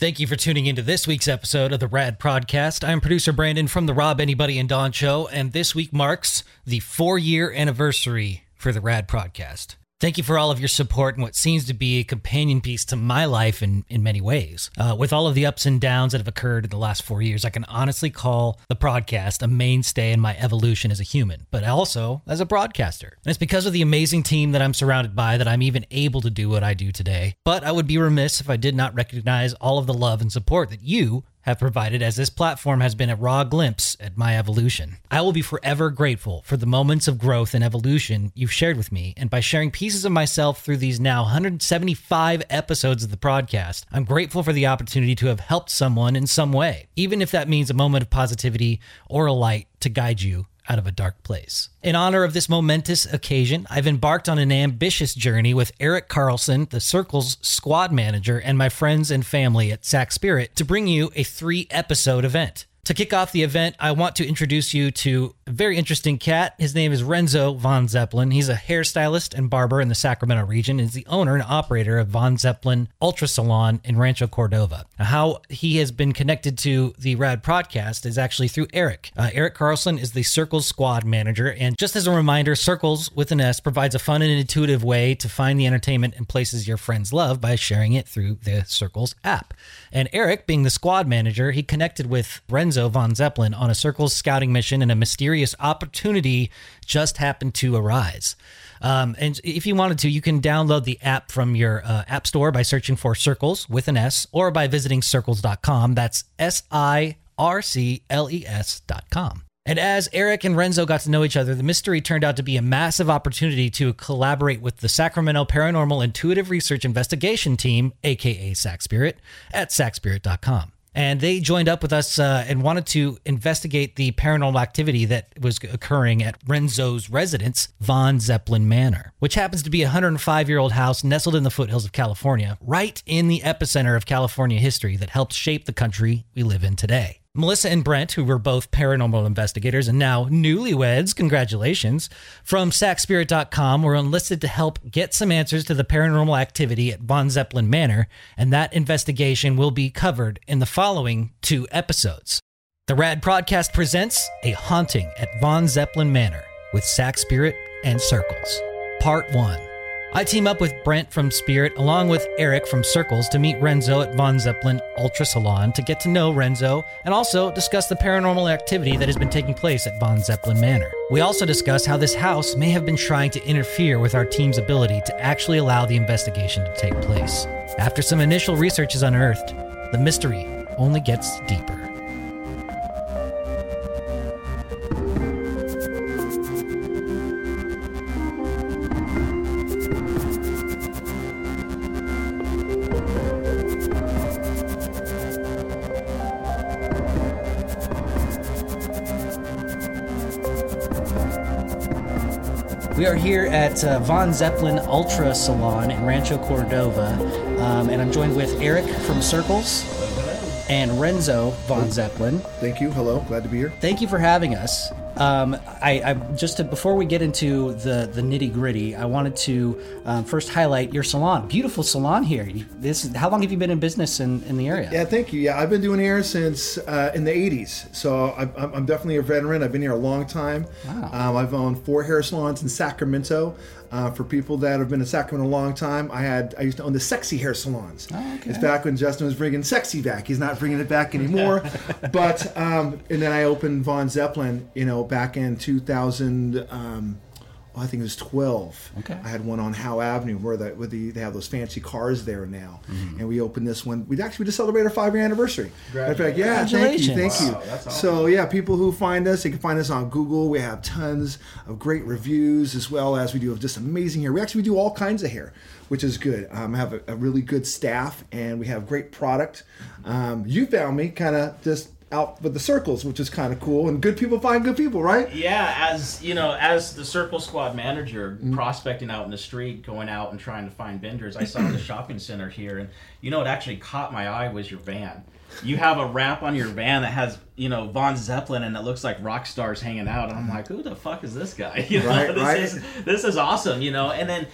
Thank you for tuning into this week's episode of the Rad Prodcast. I'm producer Brandon from the Rob Anybody and Dawn Show, and this week marks the four year anniversary for the Rad Prodcast. Thank you for all of your support and what seems to be a companion piece to my life in, in many ways. Uh, with all of the ups and downs that have occurred in the last four years, I can honestly call the podcast a mainstay in my evolution as a human, but also as a broadcaster. And it's because of the amazing team that I'm surrounded by that I'm even able to do what I do today. But I would be remiss if I did not recognize all of the love and support that you have provided as this platform has been a raw glimpse at my evolution. I will be forever grateful for the moments of growth and evolution you've shared with me, and by sharing pieces of myself through these now 175 episodes of the podcast, I'm grateful for the opportunity to have helped someone in some way, even if that means a moment of positivity or a light to guide you out of a dark place. In honor of this momentous occasion, I've embarked on an ambitious journey with Erik Carlson, the Sircles squad manager, and my friends and family at Sac Spirit to bring you a three episode event. To kick off the event, I want to introduce you to very interesting cat. His name is Rennzo Von Zeplin. He's a hairstylist and barber in the Sacramento region is the owner and operator of Von Zeplin Ultra Salon in Rancho Cordova. Now, how he has been connected to the Rad Prodcast is actually through Erik. Uh, Erik Carlson is the Sircles squad manager. And just as a reminder, Sircles with an S provides a fun and intuitive way to find the entertainment and places your friends love by sharing it through the Sircles app. And Erik, being the squad manager, he connected with Rennzo von Zeplin on a Sircles scouting mission, in a mysterious opportunity just happened to arise. Um, and if you wanted to, you can download the app from your uh, app store by searching for Sircles with an S or by visiting sircles.com. That's S I R C L E S.com. And as Erik and Rennzo got to know each other, the mystery turned out to be a massive opportunity to collaborate with the Sacramento Paranormal Intuitive Research Investigation Team, aka SAC Spirit, at sacspirit.com. And they joined up with us uh, and wanted to investigate the paranormal activity that was occurring at Rennzo's residence, Von Zeplin Manor, which happens to be a 105 year old house nestled in the foothills of California, right in the epicenter of California history that helped shape the country we live in today. Melissa and Brent, who were both paranormal investigators and now newlyweds, congratulations, from SacSpirit.com were enlisted to help get some answers to the paranormal activity at Von Zeplin Manor, and that investigation will be covered in the following two episodes. The Rad Prodcast presents A Haunting at Von Zeplin Manor with Sac Spirit and Sircles, Part 1. I team up with Brent from Spirit along with Erik from Sircles to meet Rennzo at Von Zeplin Ultra Salon to get to know Rennzo and also discuss the paranormal activity that has been taking place at Von Zeplin Manor. We also discuss how this house may have been trying to interfere with our team's ability to actually allow the investigation to take place. After some initial research is unearthed, the mystery only gets deeper. We are here at uh, Von Zeplin Ultra Salon in Rancho Cordova, um, and I'm joined with Erik from Sircles and Rennzo Von Zeplin. Thank you. Hello. Glad to be here. Thank you for having us. Um, I, I just to, before we get into the the nitty gritty, I wanted to um, first highlight your salon. Beautiful salon here. This how long have you been in business in, in the area? Yeah, thank you. Yeah, I've been doing hair since uh, in the 80s. So I'm, I'm I'm definitely a veteran. I've been here a long time. Wow. Um, I've owned four hair salons in Sacramento. Uh, for people that have been in Sacramento a long time, I had I used to own the sexy hair salons. Oh, okay. It's back when Justin was bringing sexy back. He's not bringing it back anymore. but um, and then I opened Von Zeplin, you know, back in 2000. Um, I think it was 12. Okay. I had one on Howe Avenue where, the, where the, they have those fancy cars there now. Mm-hmm. And we opened this one. We actually just celebrated our five year anniversary. Matter of fact, yeah, thank you, Congratulations. thank you. Wow, that's awesome. So yeah, people who find us, they can find us on Google. We have tons of great reviews as well as we do of just amazing hair. We actually do all kinds of hair, which is good. Um, I have a, a really good staff and we have great product. Um, you found me kind of just out with the Sircles, which is kind of cool. And good people find good people, right? Yeah, as you know, as the Circle Squad manager, Mm-hmm. prospecting out in the street, going out and trying to find vendors, I saw the shopping center here, and you know, what actually caught my eye was your van. You have a wrap on your van that has, you know, Von Zeplin, and it looks like rock stars hanging out. And I'm like, who the fuck is this guy? You know, Right, this right. is this is awesome, you know. And then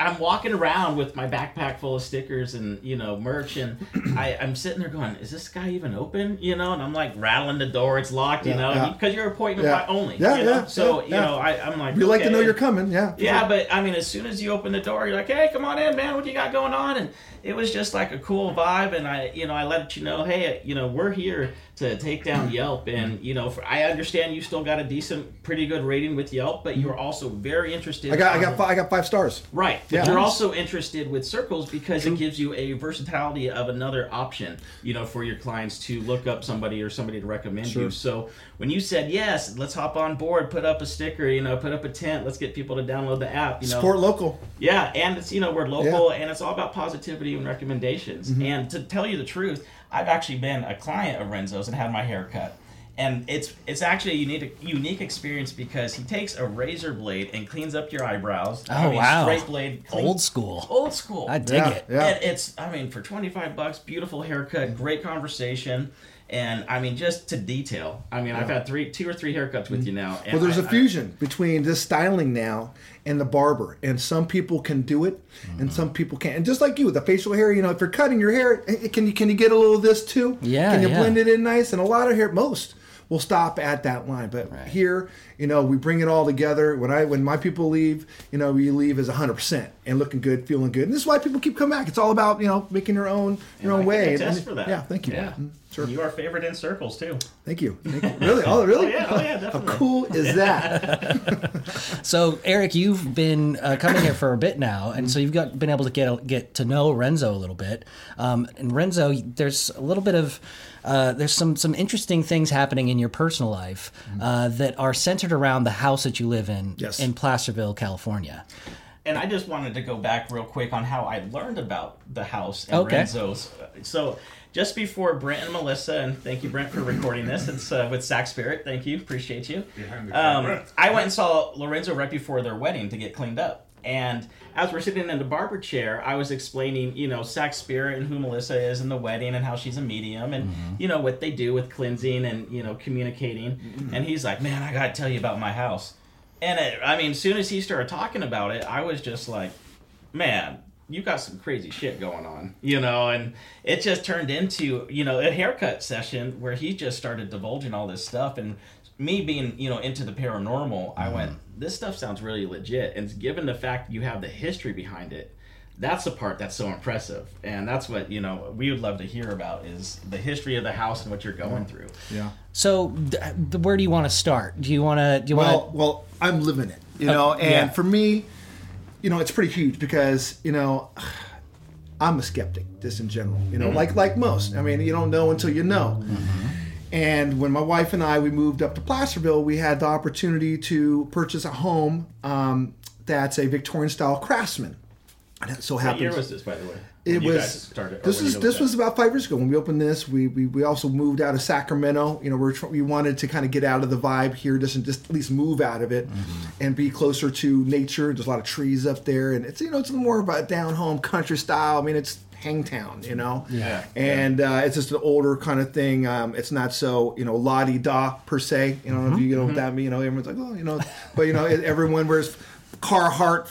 I'm walking around with my backpack full of stickers and you know merch, and I, I'm sitting there going, "Is this guy even open?" You know, and I'm like rattling the door, it's locked, you Yeah, know, yeah. because you're appointment Yeah. only. Yeah, you know? yeah, So yeah, you yeah. know, I, I'm like, We like to know you're coming. Yeah. Yeah, sure. but I mean, as soon as you open the door, you're like, "Hey, come on in, man. What you got going on?" And it was just like a cool vibe, and I, you know, I let you know, hey, you know, we're here to take down Yelp, and you know, for, I understand you still got a decent, pretty good rating with Yelp, but you are also very interested. I got I got five, I got five stars. Right, but Yeah. you're also interested with Sircles because it gives you a versatility of another option, you know, for your clients to look up somebody or somebody to recommend Sure. you. So when you said yes, let's hop on board, put up a sticker, you know, put up a tent, let's get people to download the app, you know, Support local. yeah, and it's you know we're local, and it's all about positivity and recommendations. Mm-hmm. And to tell you the truth, I've actually been a client of Rennzo's and had my hair cut. And it's it's actually a unique unique experience because he takes a razor blade and cleans up your eyebrows. Oh, wow. Straight blade, clean- Old school. old school. I dig Yeah, it. yeah. And it's, I mean, for 25 bucks, beautiful haircut, great conversation. And I mean, just to detail. I mean, I've had three, two or three haircuts with mm-hmm. you now. And Well, there's a a fusion between this styling now and the barber, and some people can do it, and mm-hmm. some people can't. And just like you, with the facial hair, you know, if you're cutting your hair, eh, eh, can you can you get a little of this too? Yeah, Can you yeah. blend it in nice? And a lot of hair, most will stop at that line, but here, you know, we bring it all together. When I when my people leave, you know, we leave as 100 percent and looking good, feeling good. And this is why people keep coming back. It's all about you know making your own your And own I can way. attest And- for that. Yeah, thank you. Yeah. Mm-hmm. Sure. You are favorite in Sircles too. Thank you. Thank you. Really? Oh, really? Oh, yeah, oh, yeah, How cool is that? So Erik, you've been uh, coming here for a bit now, and so you've got been able to get get to know Rennzo a little bit. Um, and Rennzo, there's a little bit of uh, there's some some interesting things happening in your personal life uh, that are centered around the house that you live in Yes. in Placerville, California. And I just wanted to go back real quick on how I learned about the house and Okay. Rennzo's. So just before Brent and Melissa, and thank you Brent for recording this. It's uh, with Sac Spirit. Thank you, appreciate you. Um, I went and saw Lorenzo right before their wedding to get cleaned up. And as we're sitting in the barber chair, I was explaining, you know, Sac Spirit and who Melissa is in the wedding and how she's a medium and, you know, what they do with cleansing and, you know, communicating. And he's like, man, I got to tell you about my house. And it, I mean, as soon as he started talking about it, I was just like, man, you got some crazy shit going on, you know, and it just turned into, you know, a haircut session where he just started divulging all this stuff and me being, you know, into the paranormal, I went, mm-hmm. this stuff sounds really legit. And given the fact you have the history behind it, that's the part that's so impressive. And that's what, you know, we would love to hear about is the history of the house and what you're going through. yeah. So, d- d- where do you want to start? Do you want to? Do you Well, want? well, I'm living it, you oh, know, and yeah. for me, you know, it's pretty huge because you know, I'm a skeptic just in general, you know, like like most. I mean, you don't know until you know. And when my wife and I we moved up to Placerville, we had the opportunity to purchase a home um, that's a Victorian style craftsman. And it so What happens year was this, by the way? It was started, this was this was about five years ago when we opened this. We we, we also moved out of Sacramento. You know, we're we wanted to kind of get out of the vibe here, just and just at least move out of it and be closer to nature. There's a lot of trees up there, and it's you know it's more about down home country style. I mean, it's Hangtown, you know. Yeah. And uh, it's just an older kind of thing. Um, it's not so you know la di da per se. You know, if you, know what that. You know, everyone's like, oh, you know, but you know, everyone wears Carhartt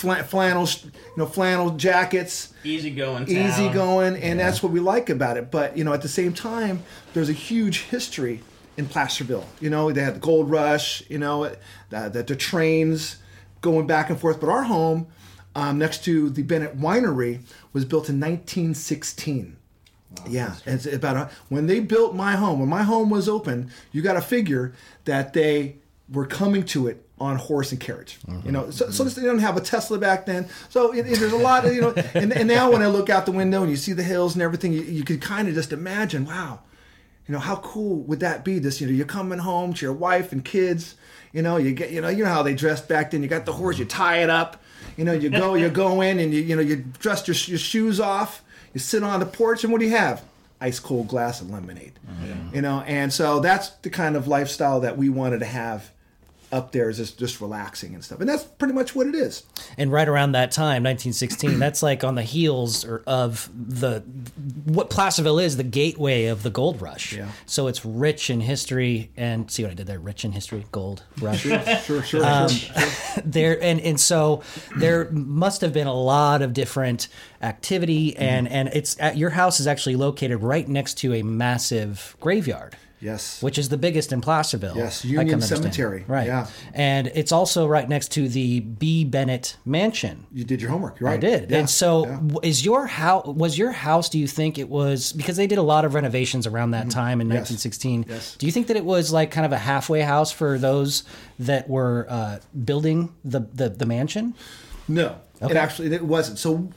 flannel, you know, flannel jackets easy going, easy going, and that's what we like about it. But you know, at the same time, there's a huge history in Placerville. You know, they had the gold rush. You know, the, the, the trains going back and forth. But our home, um, next to the Bennett Winery, was built in 1916. yeah, it's about a, when they built my home. When my home was open, you got to figure that they were coming to it on horse and carriage. You mm-hmm. know, so, so mm-hmm. they didn't have a Tesla back then. So it, it- there's a lot of you know. And, and now when I look out the window and you see the hills and everything, you, you could kind of just imagine, wow, you know, how cool would that be? This, you know, you're coming home to your wife and kids. You know, you get, you know, you know how they dressed back then. You got the horse, you tie it up. You know, you go, you go in, and you, you know, you dress your, your shoes off. You sit on the porch, and what do you have? Ice cold glass of lemonade. Mm-hmm. You know, and so that's the kind of lifestyle that we wanted to have up there is just, just relaxing and stuff. And that's pretty much what it is. And right around that time, 1916, that's like on the heels or of the what Placerville is, the gateway of the gold rush. Yeah. So it's rich in history and see what I did there, rich in history, gold rush. Sure, sure, Um, sure. there and and so there must have been a lot of different activity and and it's at, your house is actually located right next to a massive graveyard Yes. which is the biggest in Placerville. Yes, Union. Cemetery, Right. yeah. And it's also right next to the Bee-Bennett Mansion. You did your homework. You're right. I did. Yeah, And so yeah. is your house was your house do you think it was because they did a lot of renovations around that time in Mm-hmm. Yes. 1916. Yes. Do you think that it was like kind of a halfway house for those that were uh, building the, the the mansion? No, it actually it wasn't. So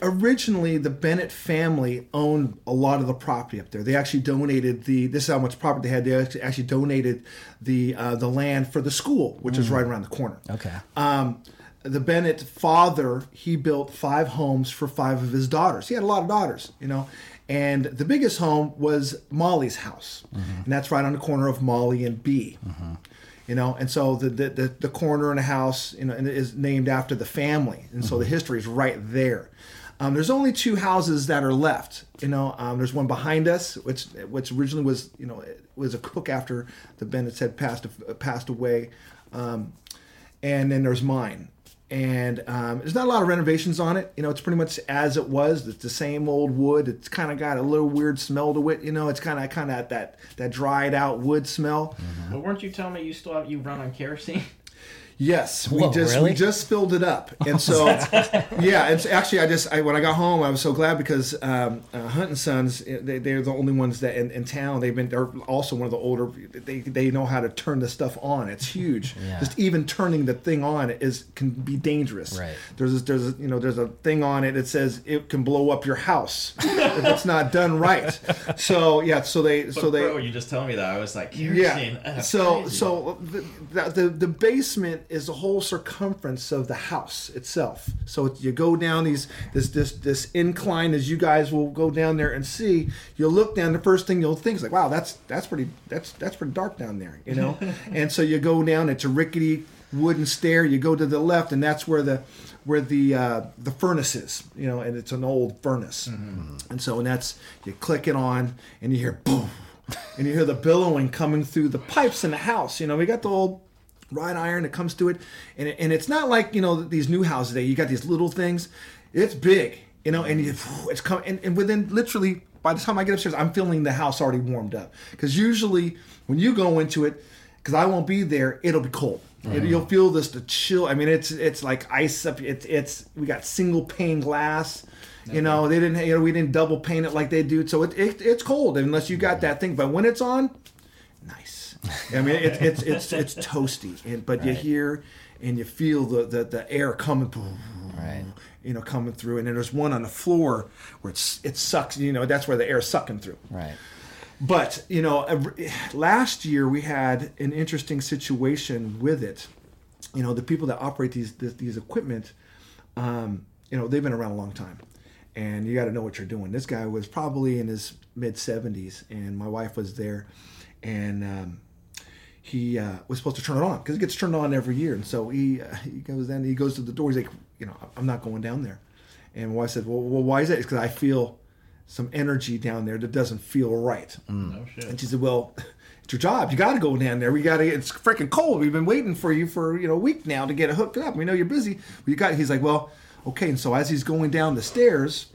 originally, the Bennett family owned a lot of the property up there. They actually donated the. This is how much property they had. They actually- donated the uh, the land for the school, which is right around the corner. Okay. Um, the Bennett father, he built five homes for five of his daughters. He had a lot of daughters, you know. And the biggest home was Molly's house, and that's right on the corner of Molly and B. You know, and so the, the the corner in the house, you know, and it is named after the family, and so the history is right there. Um, there's only two houses that are left. You know, um, there's one behind us, which which originally was you know it was a cook after the Bennetts had passed passed away, um, and then there's mine. And um, there's not a lot of renovations on it. You know, it's pretty much as it was. It's the same old wood. It's kind of got a little weird smell to it. You know, it's kind of kind of that that dried out wood smell. But weren't you telling me you still have you run on kerosene? Yes, we Whoa, just really? we just filled it up, and so yeah. It's actually I just I, when I got home I was so glad because um, uh, Hunt and Sons they, they're the only ones that in, in town they've been they're also one of the older they they know how to turn the stuff on. It's huge. Yeah. Just even turning the thing on is can be dangerous. Right. There's a, there's a, you know there's a thing on it that says it can blow up your house if it's not done right. So yeah, so they so they bro, you just tell me that I was like yeah. that's So crazy. so the, the the the basement is the whole circumference of the house itself. So you go down these this this this incline as you guys will go down there and see. You'll look down. The first thing you'll think is like, wow, that's that's pretty that's that's pretty dark down there, you know. and so you go down. It's a rickety wooden stair. You go to the left, and that's where the where the uh, the furnace is, you know, and it's an old furnace. And so and that's you click it on, and you hear boom and you hear the billowing coming through the pipes in the house. You know, we got the old wrought iron that comes to it, and it, and it's not like you know these new houses that you got these little things. It's big, you know, and you, it's coming, and, and within literally by the time I get upstairs, I'm feeling the house already warmed up. Because usually when you go into it, because I won't be there, it'll be cold. It- mm-hmm. you'll feel this the chill. I mean, it's it's like ice up. It's it's we got single pane glass. You mm-hmm. know, they didn't. You know, we didn't double paint it like they do. So it, it it's cold unless you got mm-hmm. that thing. But when it's on, nice. I mean, it, it's it's it's toasty, and but you hear and you feel the the, the air coming. Right. You know, coming through, and then there's one on the floor where it's it sucks. You know, that's where the air's sucking through. Right. But you know, last year we had an interesting situation with it. You know, the people that operate these this, these equipment, um, you know, they've been around a long time, and you got to know what you're doing. This guy was probably in his mid 70s, and my wife was there, and um, he uh, was supposed to turn it on because it gets turned on every year. And so he uh, he goes then he goes to the door. He's like, you know, I'm not going down there. And my wife said, well, well why is that? It's because I feel some energy down there that doesn't feel right. no shit. And she said, well. It's your job. You got to go down there. We got to. It's freaking cold. We've been waiting for you for you know a week now to get it hooked up. We know you're busy. We got. He's like, well, okay. And so as he's going down the stairs,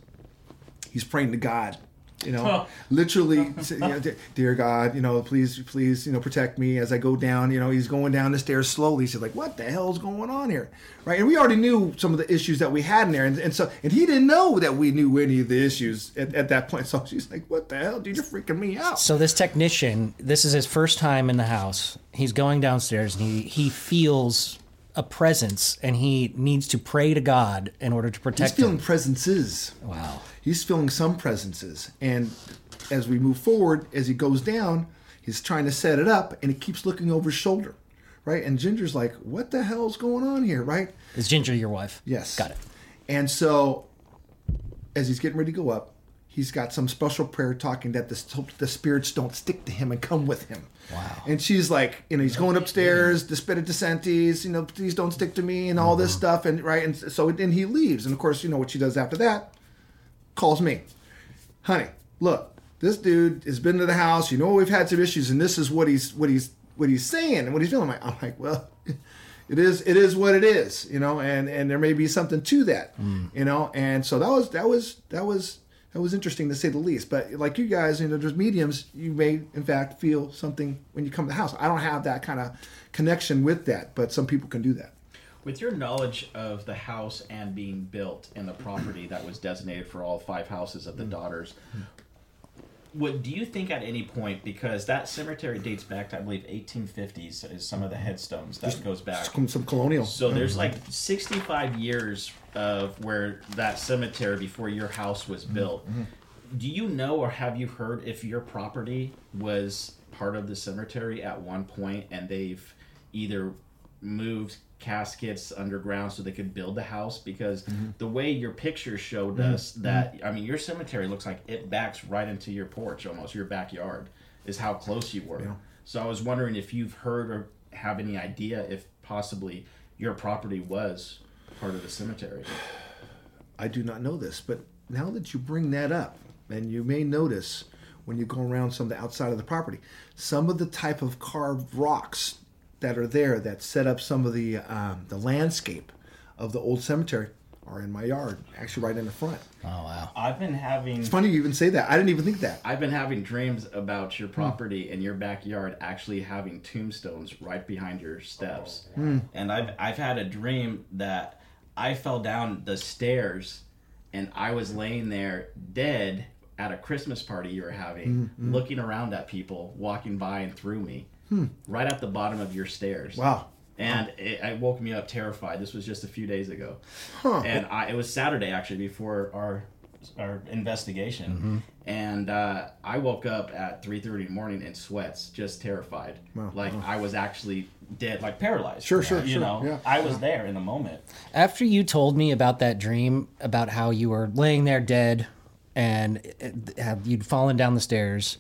he's praying to God. You know, literally, you know, dear God, you know, please, please, you know, protect me as I go down. You know, he's going down the stairs slowly. He's like, what the hell's going on here, right? And we already knew some of the issues that we had in there, and, and so, and he didn't know that we knew any of the issues at, at that point. So she's like, what the hell, dude, you're freaking me out. So this technician, this is his first time in the house. He's going downstairs and he he feels a presence and he needs to pray to God in order to protect. He's feeling him. presences. Wow. He's feeling some presences, and as we move forward, as he goes down, he's trying to set it up, and he keeps looking over his shoulder, right? And Ginger's like, "What the hell's going on here?" Right? Is Ginger your wife? Yes. Got it. And so, as he's getting ready to go up, he's got some special prayer talking that the, the spirits don't stick to him and come with him. Wow. And she's like, you know, he's going upstairs, the spirit dissentis, you know, please don't stick to me and all this stuff. And right. And so then he leaves. And of course, you know what she does after that? Calls me. Honey, look, this dude has been to the house. You know, we've had some issues and this is what he's, what he's, what he's saying and what he's feeling. I'm like, I'm like well, it is, it is what it is, you know, and, and there may be something to that, you know? And so that was, that was, that was, that was interesting to say the least. But like you guys, you know, there's mediums, you may in fact feel something when you come to the house. I don't have that kind of connection with that, but some people can do that. With your knowledge of the house and being built and the property that was designated for all five houses of the mm-hmm. daughters, what do you think at any point because that cemetery dates back to I believe 1850s is some of the headstones that goes back. Some, colonial. So there's mm-hmm. like 65 years of where that cemetery before your house was mm-hmm. built. Mm-hmm. Do you know or have you heard if your property was part of the cemetery at one point and they've either moved caskets underground so they could build the house because mm-hmm. the way your picture showed us mm-hmm. Mm-hmm. that I mean your cemetery looks like it backs right into your porch almost your backyard is how close you were. So I was wondering if you've heard or have any idea if possibly your property was part of the cemetery. I do not know this, but now that you bring that up, and you may notice when you go around some of the outside of the property, some of the type of carved rocks that are there that set up some of the um, the landscape of the old cemetery are in my yard, actually right in the front. Oh wow. I've been having It's funny you even say that. I didn't even think that. I've been having dreams about your hmm. property and your backyard actually having tombstones right behind your steps. Oh, hmm. And I've I've had a dream that I fell down the stairs and I was laying there dead at a Christmas party you were having, hmm, looking around at people walking by and through me, right at the bottom of your stairs. Wow. And it, it woke me up terrified. This was just a few days ago, Huh. and I, it was Saturday actually before our our investigation, and uh, I woke up at three thirty in the morning in sweats, just terrified, Wow. like I was actually dead, like paralyzed. Sure, sure, You sure, know, yeah. I was there in the moment. After you told me about that dream, about how you were laying there dead and uh, have you'd fallen down the stairs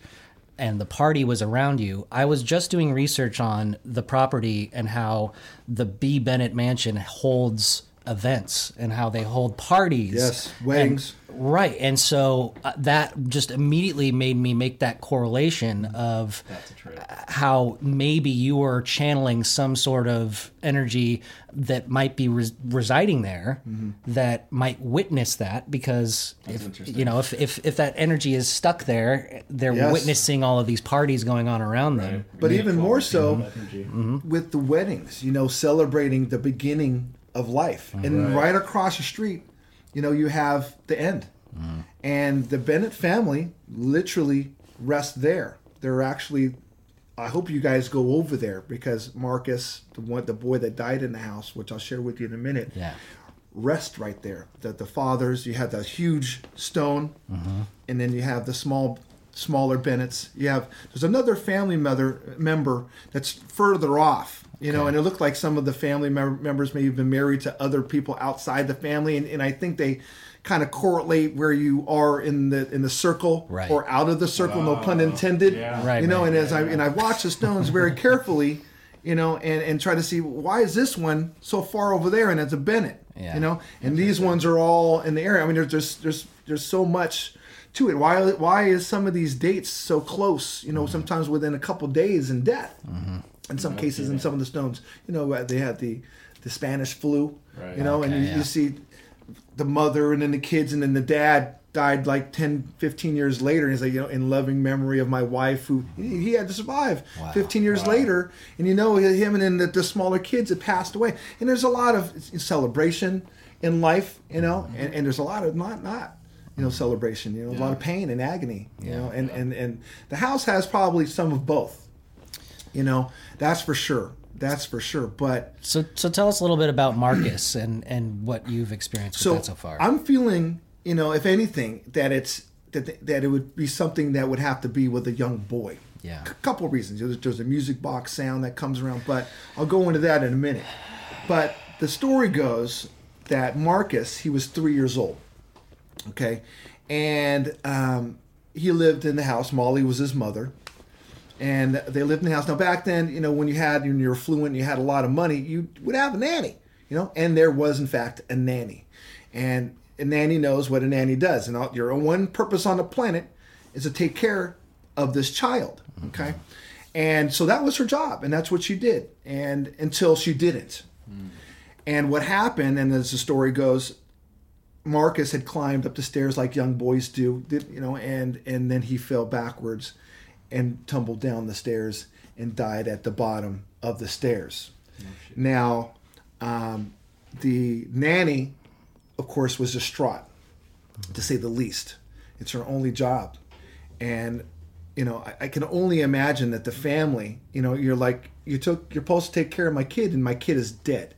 and the party was around you, I was just doing research on the property and how the Bee-Bennett Mansion holds events and how they hold parties. Yes, weddings. And- right. And so uh, that just immediately made me make that correlation of That's a trip. how maybe you are channeling some sort of energy that might be res- residing there mm-hmm. that might witness that because if you know if, if if that energy is stuck there they're Yes. witnessing all of these parties going on around them But even more so Energy. Mm-hmm. with the weddings, you know, celebrating the beginning of life. Mm-hmm. And right across the street, you know, you have the end. And the Bennett family literally rest there. They're actually I hope you guys go over there because Marcus, the one the boy that died in the house, which I'll share with you in a minute, yeah rest right there. The the fathers, you have the huge stone, mm-hmm. and then you have the small smaller Bennetts. You have there's another family mother member that's further off. You know, and it looked like some of the family mem- members may have been married to other people outside the family, and, and I think they kind of correlate where you are in the in the circle Right. or out of the circle. no pun intended. Yeah. Right, You know, right. and as I and I watch the stones very carefully, you know, and and try to see why is this one so far over there, and it's a Bennett. Yeah. You know, and these ones are all in the area. I mean, there's there's there's there's so much to it. Why why is some of these dates so close? You know, Mm-hmm. sometimes within a couple days in death. In some cases, in some of the stones, you know, uh, they had the the Spanish flu. Right. You know, and you, yeah. you see the mother and then the kids and then the dad died like 10 15 years later and he's like you know in loving memory of my wife who he, he had to survive Wow. 15 years later. And you know him and then the, the smaller kids had passed away. And there's a lot of celebration in life you know and, and there's a lot of not not you know celebration you know a lot of pain and agony you know and, and and the house has probably some of both you know that's for sure that's for sure but so so tell us a little bit about marcus and and what you've experienced with so that so far I'm feeling, you know, if anything, that it's that that it would be something that would have to be with a young boy. Yeah. A couple reasons. There's, there's a music box sound that comes around, but I'll go into that in a minute. But the story goes that Marcus, he was three years old. Okay. and um, he lived in the house. Molly was his mother, and they lived in the house. Now back then, you know, when you had when you were fluent, you had a lot of money, you would have a nanny, you know, and there was in fact a nanny, and a nanny knows what a nanny does, and all, your one purpose on the planet is to take care of this child, mm-hmm. okay. And so that was her job, and that's what she did. And until she didn't. Mm. And what happened, and as the story goes, Marcus had climbed up the stairs like young boys do, you know, and and then he fell backwards and tumbled down the stairs and died at the bottom of the stairs. now, um, the nanny, of course, was distraught, to say the least. It's her only job, and you know, I, I can only imagine that the family, you know, you're like, you took, you're supposed to take care of my kid, and my kid is dead.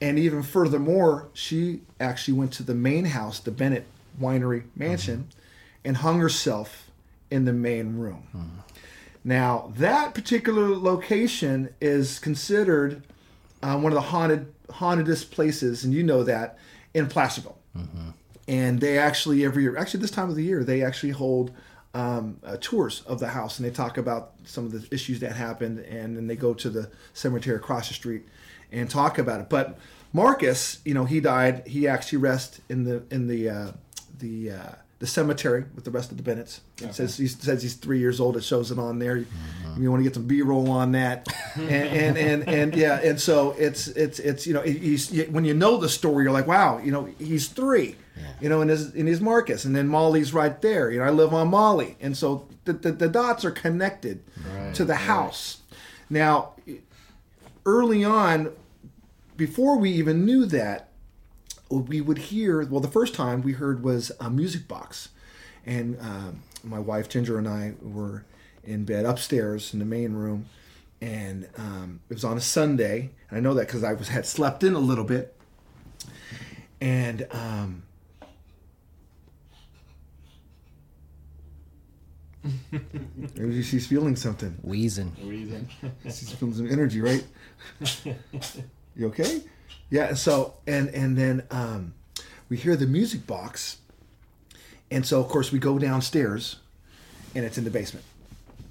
And even furthermore, she actually went to the main house, the Bennett Winery Mansion, and hung herself in the main room. Now, that particular location is considered uh, one of the haunted, hauntedest places, and you know that in Placerville. And they actually every year, actually this time of the year, they actually hold um, uh, tours of the house, and they talk about some of the issues that happened, and then they go to the cemetery across the street and talk about it. But Marcus, you know, he died. He actually rests in the in the uh, the uh, the cemetery with the rest of the Bennetts. It says he says he's three years old. It shows it on there. You mm-hmm. want to get some B roll on that, and, and and and yeah, and so it's it's it's you know he's when you know the story, you're like, wow, you know, he's three. You know, and his and his Marcus, and then Molly's right there. You know, I live on Molly, and so the the, the dots are connected to the house. Now, early on, before we even knew that, we would hear. Well, the first time we heard was a music box, and um, my wife Ginger and I were in bed upstairs in the main room, and um, it was on a Sunday. And I know that because I was had slept in a little bit, and um, maybe she's feeling something. Wheezing. Wheezing. She's feeling some energy, right? you okay? Yeah. So and and then um, we hear the music box, and so of course we go downstairs, and it's in the basement,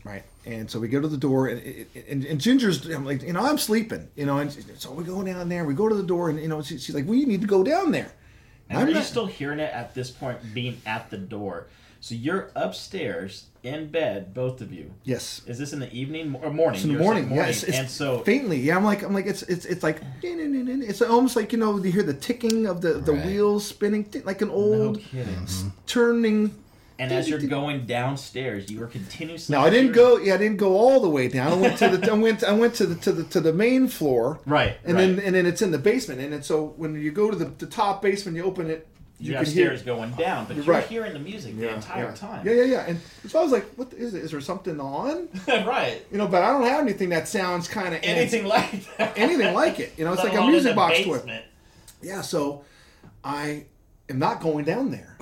right? And so we go to the door, and and, and Ginger's I'm like, you know, I'm sleeping, you know, and so we go down there. We go to the door, and you know, she, she's like, we need to go down there. And I'm are you not- still hearing it at this point, being at the door? So you're upstairs in bed, both of you. Yes. Is this in the evening or morning? It's in the You're morning. Yeah, it's, it's and so faintly. Yeah, I'm like, I'm like, it's it's it's like, it's almost like you know, you hear the ticking of the the Right. wheels spinning, like an no old kidding. Mm-hmm. turning. And as you're going downstairs, you were continuously. Now I didn't go. Yeah, I didn't go all the way down. I went to the. I went. I went to the to the to the main floor. Right, And right. then and then it's in the basement. And then so when you go to the, the top basement, you open it. You, You, can have hear. stairs going uh, down, but You're you're, right. hearing the music the entire yeah. time. Yeah, yeah, yeah. And so I was like, "What is it? Is there something on?" right. You know, but I don't have anything that sounds kind of Anything like that. anything like it. You know, it's like a music box to it. basement. Yeah. So I am not going down there.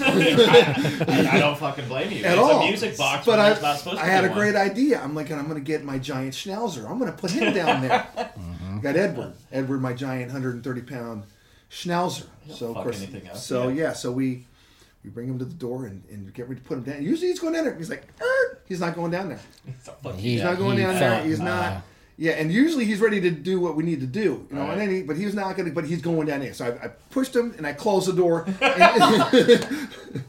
I, I don't fucking blame you. at it's all. a music box, but I, not supposed to I had a one. great idea. I'm like, I'm going to get my giant schnauzer. I'm going to put him down there. Got Edward. Edward, my giant 130 pound schnauzer. So of course, anything up, so yeah. yeah. so we we bring him to the door and, and get ready to put him down. Usually he's going down there. He's like, "Er." he's not going down there. So fuck He- He's not going he down felt, there. He's uh, not. Yeah, and usually he's ready to do what we need to do, you know. Right. And then he, but he's not going to. But he's going down there. So I, I pushed him and I closed the door, and,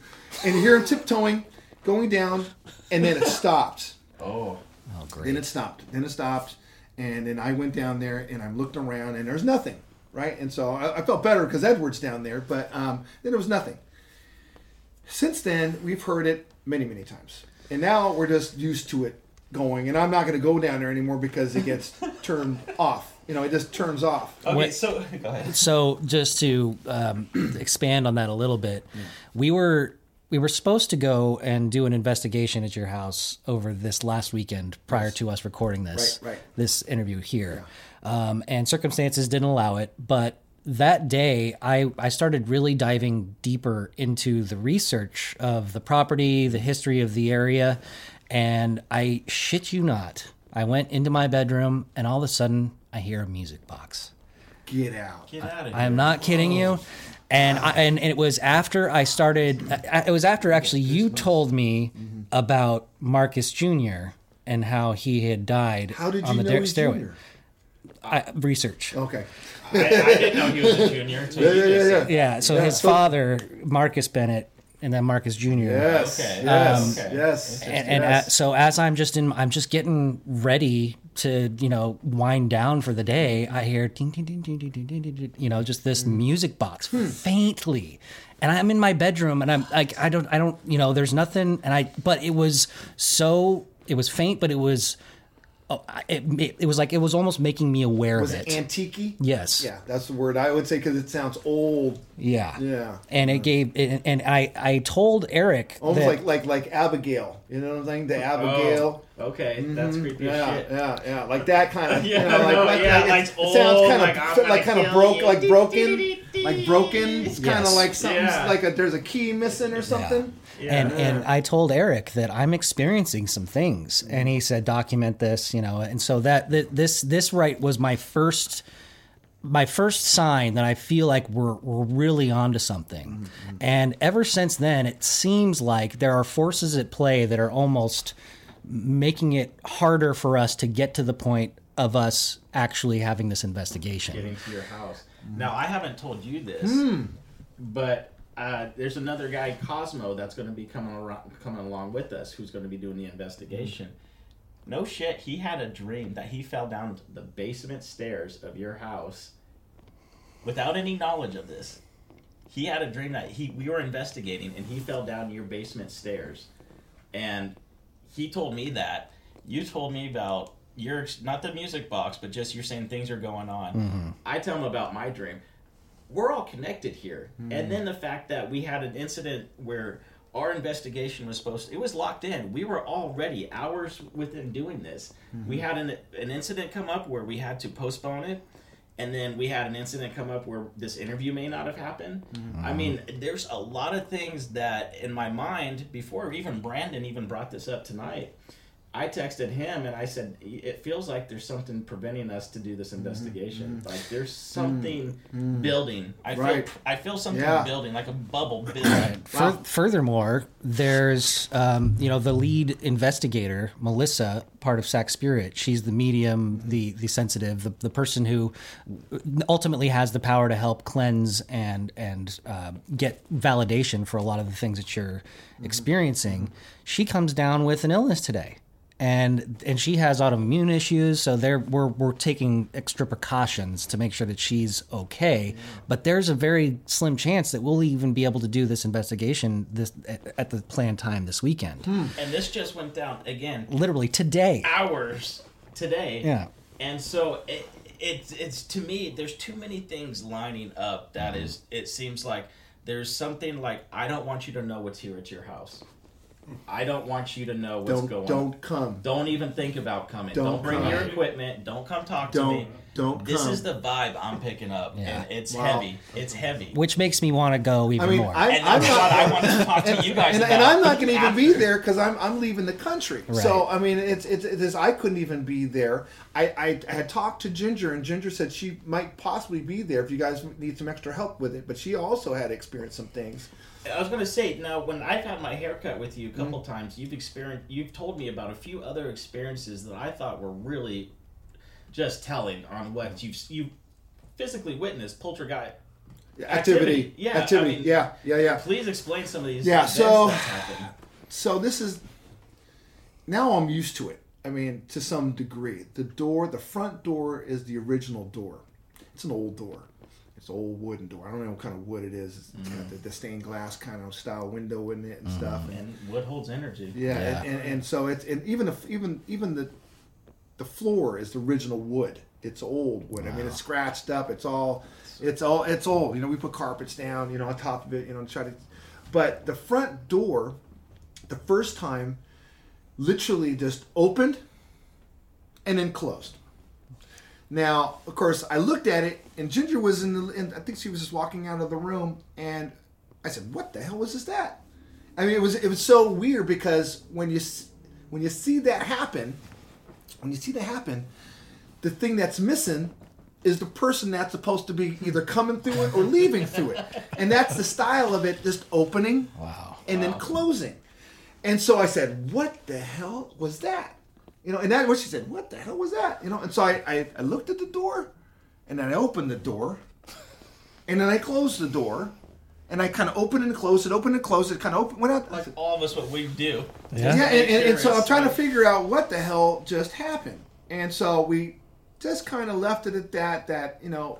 and you hear him tiptoeing, going down, and then it stopped. Oh. Oh, Then great. it stopped. Then it stopped, and then I went down there and I'm looking around and there's nothing, right? And so I, I felt better because Edward's down there, but um, then there was nothing. Since then, we've heard it many, many times, and now we're just used to it going. And I'm not going to go down there anymore because it gets turned off. You know, it just turns off. Okay, What- so go ahead. So just to um, expand on that a little bit, we were we were supposed to go and do an investigation at your house over this last weekend prior to us recording this Right, right. this interview here, um, and circumstances didn't allow it. But that day, I I started really diving deeper into the research of the property, the history of the area, and I shit you not, I went into my bedroom and all of a sudden I hear a music box. Get out. Get out of here. I am not kidding you. And I, and it was after I started. It was after actually you told me Mm-hmm. about Marcus Jr. and how he had died How did you on the know Derek he's stairway. junior? I, research. Okay. I, I didn't know he was a junior. until Yeah, you yeah, just yeah, said Yeah, so Yeah, his so- father, Marcus Bennett, and then Marcus Jr. Yes, okay. yes, um, okay. yes. And, and yes. At, so as I'm just in, I'm just getting ready to, you know, wind down for the day. I hear ding, ding, ding, ding, ding, ding, ding, ding you know, just this mm. music box hmm. faintly, and I'm in my bedroom, and I'm like, I don't, I don't, you know, there's nothing, and I, but it was so, it was faint, but it was oh, it, it, it was like it was almost making me aware was of it it. antique? yes. Yeah, that's the word I would say because it sounds old. Yeah. Yeah. And it gave, and, and I, I told Erik Almost that- like like like Abigail. You know what I'm saying? The oh, Abigail. Oh, okay, that's mm-hmm. creepy yeah, shit. yeah, yeah, like that kind of. Yeah, you know, like, no, like, yeah, like, like it, old, sounds kind of I'm like kind of kill broke, you. like broken, like broken. It's kind of Yes. like something Yeah. like a, there's a key missing or something. Yeah. and and I told Erik that I'm experiencing some things, mm-hmm. and he said document this, you know, and so that, that this this right was my first my first sign that I feel like we're we're really onto something, mm-hmm. and ever since then, it seems like there are forces at play that are almost making it harder for us to get to the point of us actually having this investigation. getting to your house. Mm-hmm. Now, I haven't told you this, Hmm. but uh, there's another guy, Cosmo, that's going to be coming around, coming along with us, who's going to be doing the investigation. No shit, he had a dream that he fell down the basement stairs of your house without any knowledge of this. He had a dream that he we were investigating and he fell down your basement stairs, and he told me that. You told me about your not the music box, but just you're saying things are going on. I tell him about my dream. We're all connected here, and hmm. then the fact that we had an incident where our investigation was supposed to, it was locked in. We were already hours within doing this. Hmm. We had an an incident come up where we had to postpone it. And then we had an incident come up where this interview may not have happened. Hmm. I mean, there's a lot of things that in my mind before even Brandon even brought this up tonight. I texted him and I said, "It feels like there's something preventing us to do this mm-hmm. investigation. Mm-hmm. Like there's something mm-hmm. building. I Right. feel, I feel something Yeah. building, like a bubble building. Fur- furthermore, there's um, you know the lead investigator, Melissa, part of Sac Spirit. She's the medium, the the sensitive, the, the person who ultimately has the power to help cleanse and and uh, get validation for a lot of the things that you're experiencing. She comes down with an illness today. And and she has autoimmune issues, so there we're we're taking extra precautions to make sure that she's okay. But there's a very slim chance that we'll even be able to do this investigation this at, at the planned time this weekend. and this just went down again Literally today. hours today. Yeah. And so it, it's it's to me there's too many things lining up that Mm-hmm. is it seems like there's something like I don't want you to know what's here at your house. I don't want you to know what's Don't going on. don't come. Don't even think about coming. Don't, Don't bring come. your equipment. Don't come talk to Don't- me. don't This come. is the vibe I'm picking up, Yeah. and it's Wow. heavy. It's heavy. Which makes me want to go even I mean, more. I, and I'm that's not. I wanted to talk to you guys and, about. and I'm not going to even be there because I'm I'm leaving the country. So I mean, it's it's it is I couldn't even be there. I, I I had talked to Ginger and Ginger said she might possibly be there if you guys need some extra help with it. But she also had experienced some things. I was gonna say now when I've had my haircut with you a couple Mm-hmm. times, you've experienced, you've told me about a few other experiences that I thought were really just telling on what you've you physically witnessed poltergeist. Activity, Activity. Yeah, activity, I mean- yeah, yeah, yeah. Please explain some of these. Yeah, so-. So this is now I'm used to it. I mean, to some degree, the door, the front door is the original door. It's an old door. It's an old wooden door. I don't know what kind of wood it is. It's got mm-hmm. the, the stained glass kind of style window in it and stuff. Mm-hmm. And and wood holds energy. yeah, Yeah. And, and, and so it's and even the even even the the floor is the original wood. It's old wood. I mean, it's scratched up. It's all it's all it's old. You know, we put carpets down. You know, on top of it. You know, try to. But the front door, the first time, literally just opened and then closed. Now, of course, I looked at it, and Ginger was in the. And I think she was just walking out of the room, and I said, "What the hell was this? That?" I mean, it was it was so weird because when you when you see that happen, when you see that happen, the thing that's missing is the person that's supposed to be either coming through it or leaving through it. And that's the style of it, just opening Wow. and then closing. And so I said, What the hell was that? You know, and that what she said, What the hell was that? You know, and so I, I, I looked at the door and then I opened the door and then I closed the door and I kind of opened and closed it, opened and closed it, kind of open, went out. Like all of us, what we do. Yeah. Yeah, and, and, and so I'm trying to figure out what the hell just happened. And so we just kind of left it at that, that, you know,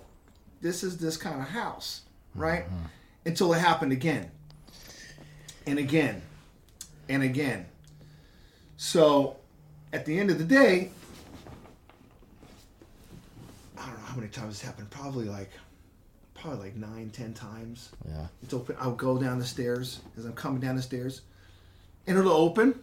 this is this kind of house, right? Mm-hmm. Until it happened again. And again. And again. So at the end of the day, I don't know how many times this happened. Probably like, probably like nine, ten times. Yeah. It's open. I'll go down the stairs as I'm coming down the stairs, and it'll open.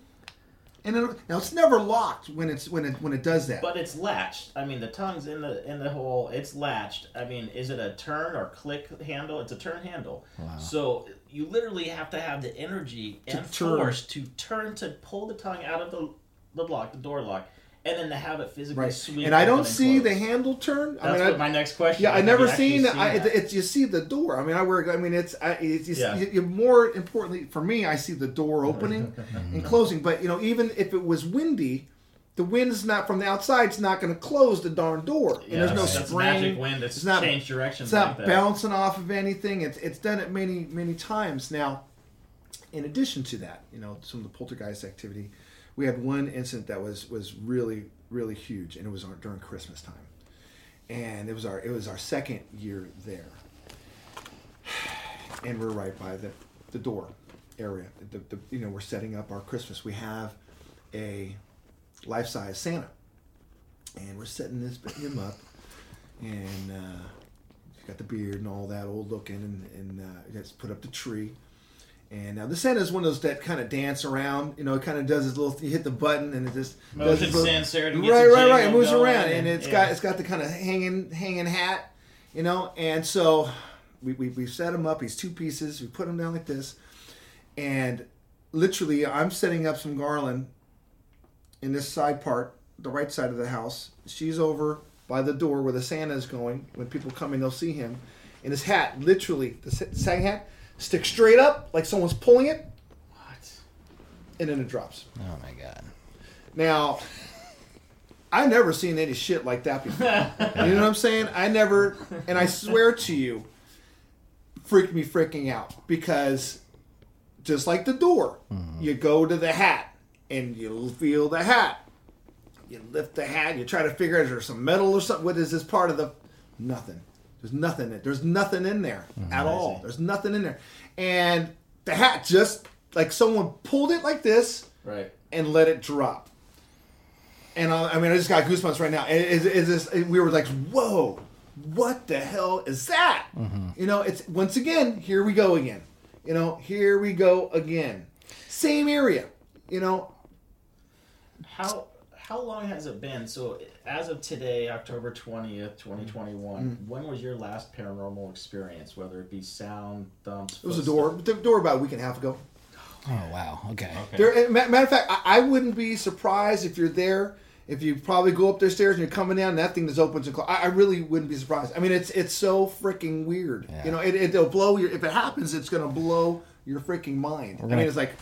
And it'll, now it's never locked when it's when it when it does that. But it's latched. I mean, the tongue's in the in the hole. It's latched. I mean, is it a turn or click handle? It's a turn handle. Wow. So you literally have to have the energy and turn. force to turn to pull the tongue out of the the lock, the door lock, and then to have it physically right. sweep. And I don't see the handle turn. That's I mean, what I, my next question. yeah, I is. never seen. actually I, it's you see the door. I mean, I work. I mean, it's. I, it's you, Yeah. more importantly for me, I see the door opening and closing. But you know, even if it was windy, the wind's not from the outside. It's not going to close the darn door. And Yeah, there's no that's spring. magic wind. It's, It's not- changed direction. It's not like bouncing off of anything. It's it's done it many many times now. In addition to that, you know, some of the poltergeist activity, we had one incident that was was really really huge, and it was during Christmas time, and it was our it was our second year there, and we're right by the the door area. The, the you know we're setting up our Christmas. We have a life size Santa, and we're setting this him up, and. uh He's got the beard and all that old looking, and, and uh, put up the tree. And now the Santa is one of those that kind of dance around. You know, it kind of does his little. You hit the button and it just Motion does his little- sensor to get Right, right, right. It moves around, and and- it's yeah. got it's got the kind of hanging hanging hat. You know, and so we we we set him up. He's two pieces. We put him down like this, and literally, I'm setting up some garland in this side part, the right side of the house. She's over by the door where the Santa is going. When people come in, they'll see him. And his hat, literally, the sa- sag hat, sticks straight up like someone's pulling it, What? and then it drops. Oh my god. Now, I never seen any shit like that before. you know what I'm saying? I never, and I swear to you, freaked me freaking out because just like the door, mm-hmm. you go to the hat and you feel the hat. You lift the hat, you try to figure out is there some metal or something. What is this part of the? Nothing. There's nothing. in- There's nothing in there mm-hmm. at all. There's nothing in there, and the hat just like someone pulled it like this Right. and let it drop. And I, I mean, I just got goosebumps right now. It, it, it's just, we were like, "Whoa, what the hell is that?" Mm-hmm. You know, it's once again, here we go again. You know, here we go again. Same area. You know, How how long has it been? So as of today, October twentieth, twenty twenty one. Mm. When was your last paranormal experience? Whether it be sound, thumps. it was a door. The door about a week and a half ago. Oh wow. Okay. Okay. There, matter of fact, I, I wouldn't be surprised if you're there. If you probably go up the stairs and you're coming down, and that thing just opens and closes. I, I really wouldn't be surprised. I mean, it's it's so freaking weird. Yeah. You know, it, it'll blow your. If it happens, it's gonna blow your freaking mind. I mean, it's like,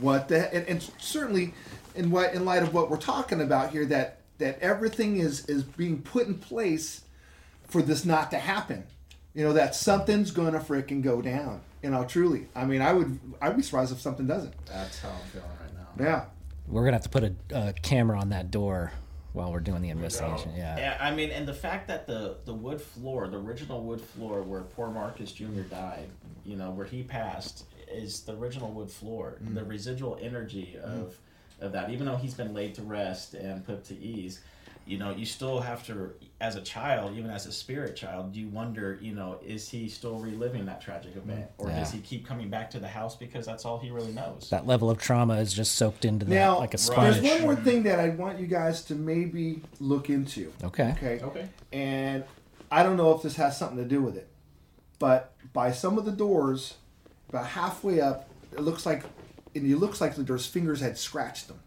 what the? And, and certainly, in what in light of what we're talking about here, that that everything is is being put in place for this not to happen. You know that something's gonna freaking go down. You know, truly. I mean, I would I'd be surprised if something doesn't. That's how I'm feeling right now. Yeah. We're gonna have to put a, a camera on that door while we're doing the investigation. Yeah. Yeah, I mean, and the fact that the the wood floor, the original wood floor where poor Marcus Jr. died, you know, where he passed, is the original wood floor. Mm. The residual energy of of that, even though he's been laid to rest and put to ease, you know, you still have to, as a child, even as a spirit child, you wonder, you know, is he still reliving that tragic event, or does he keep coming back to the house because that's all he really knows? That level of trauma is just soaked into that Now, like a there's sponge. one more thing that I want you guys to maybe look into. Okay. Okay. Okay. And I don't know if this has something to do with it, but by some of the doors, about halfway up, it looks like, and it looks like the door's fingers had scratched them.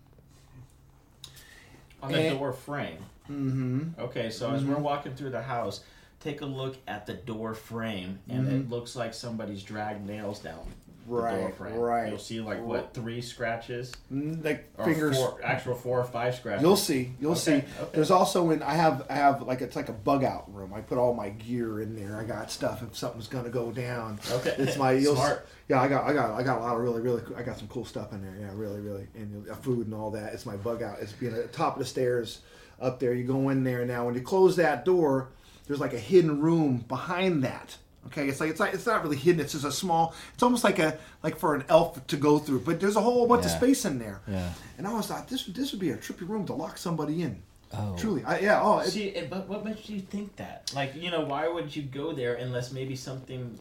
on the And- door frame. Mm-hmm. Okay, so as we're walking through the house, take a look at the door frame, and Mm-hmm. it looks like somebody's dragged nails down. The door Right, frame. right. You'll see like what three scratches Mm, like or fingers. four, actual four or five scratches. You'll see. You'll Okay, see. okay. There's also when I have I have like it's like a bug out room. I put all my gear in there. I got stuff if something's gonna go down. Okay. It's my you'll, Smart. Yeah, I got I got I got a lot of really really cool- I got some cool stuff in there. Yeah, really really and uh, food and all that. It's my bug out. It's being at the top of the stairs up there. You go in there now. When you close that door, there's like a hidden room behind that. Okay, it's like it's like it's not really hidden. It's just a small. It's almost like a like for an elf to go through. But there's a whole bunch of space in there. Yeah. And I always thought this this would be a trippy room to lock somebody in. Oh. Truly, I, yeah. Oh, it, See, but what makes you think that? Like, you know, why would you go there unless maybe something?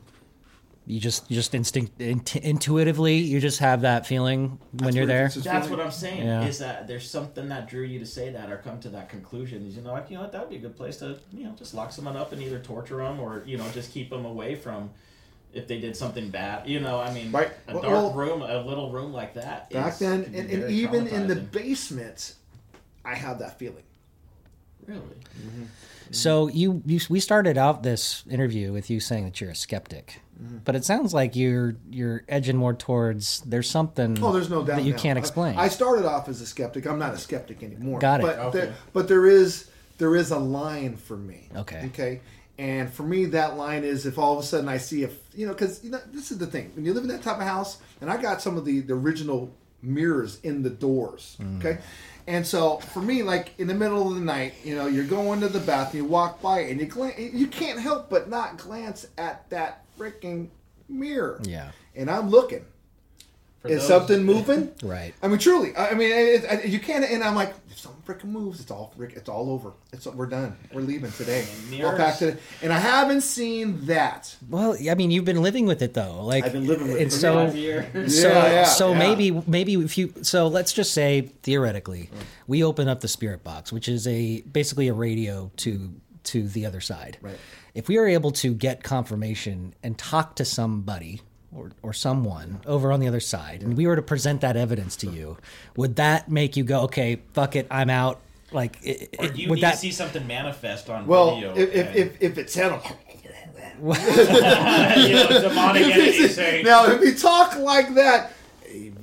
You just you just instinct int- intuitively you just have that feeling when That's you're what it there. is. It's That's what I'm saying. Yeah. Is that there's something that drew you to say that or come to that conclusion? Is you know, like you know, what, that would be a good place to you know just lock someone up and either torture them or you know just keep them away from if they did something bad. You know, I mean, Right. a Well- dark well, room, a little room like that. back is- then, and, and even in the basement, I had that feeling. Really. So you, you we started out this interview with you saying that you're a skeptic, Mm-hmm. but it sounds like you're you're edging more towards there's something Oh, there's no doubt that you now. can't I- explain. I, started off as a skeptic. I'm not a skeptic anymore. Got it. But Okay. there, but there is there is a line for me. Okay. Okay. And for me, that line is if all of a sudden I see if you know because you know this is the thing when you live in that type of house, and I got some of the the original mirrors in the doors. Mm. Okay. And so for me, like in the middle of the night, you know, you're going to the bathroom, you walk by, and you glance, you can't help but not glance at that freaking mirror. Yeah. And I'm looking. For Is those- something moving? right. I mean, truly. I I mean, it, it, you can't. And I'm like, if something freaking moves, it's all frick. It's all over. It's we're done. We're leaving today. Mirrors. All packed today. And I haven't seen that. Well, I mean, you've been living with it though. Like I've been living with it and for so Five years. so Yeah, yeah, so yeah. maybe maybe if you so let's just say theoretically, we open up the spirit box, which is a basically a radio to to the other side. Right. If we are able to get confirmation and talk to somebody or, or someone over on the other side, and we were to present that evidence to you, would that make you go, okay, fuck it, I'm out? Like, it, Or do you would need that to see something manifest on Well, video? if, if, and- if, if it sounded. you know, demonic entity saying, now, if we talk like that,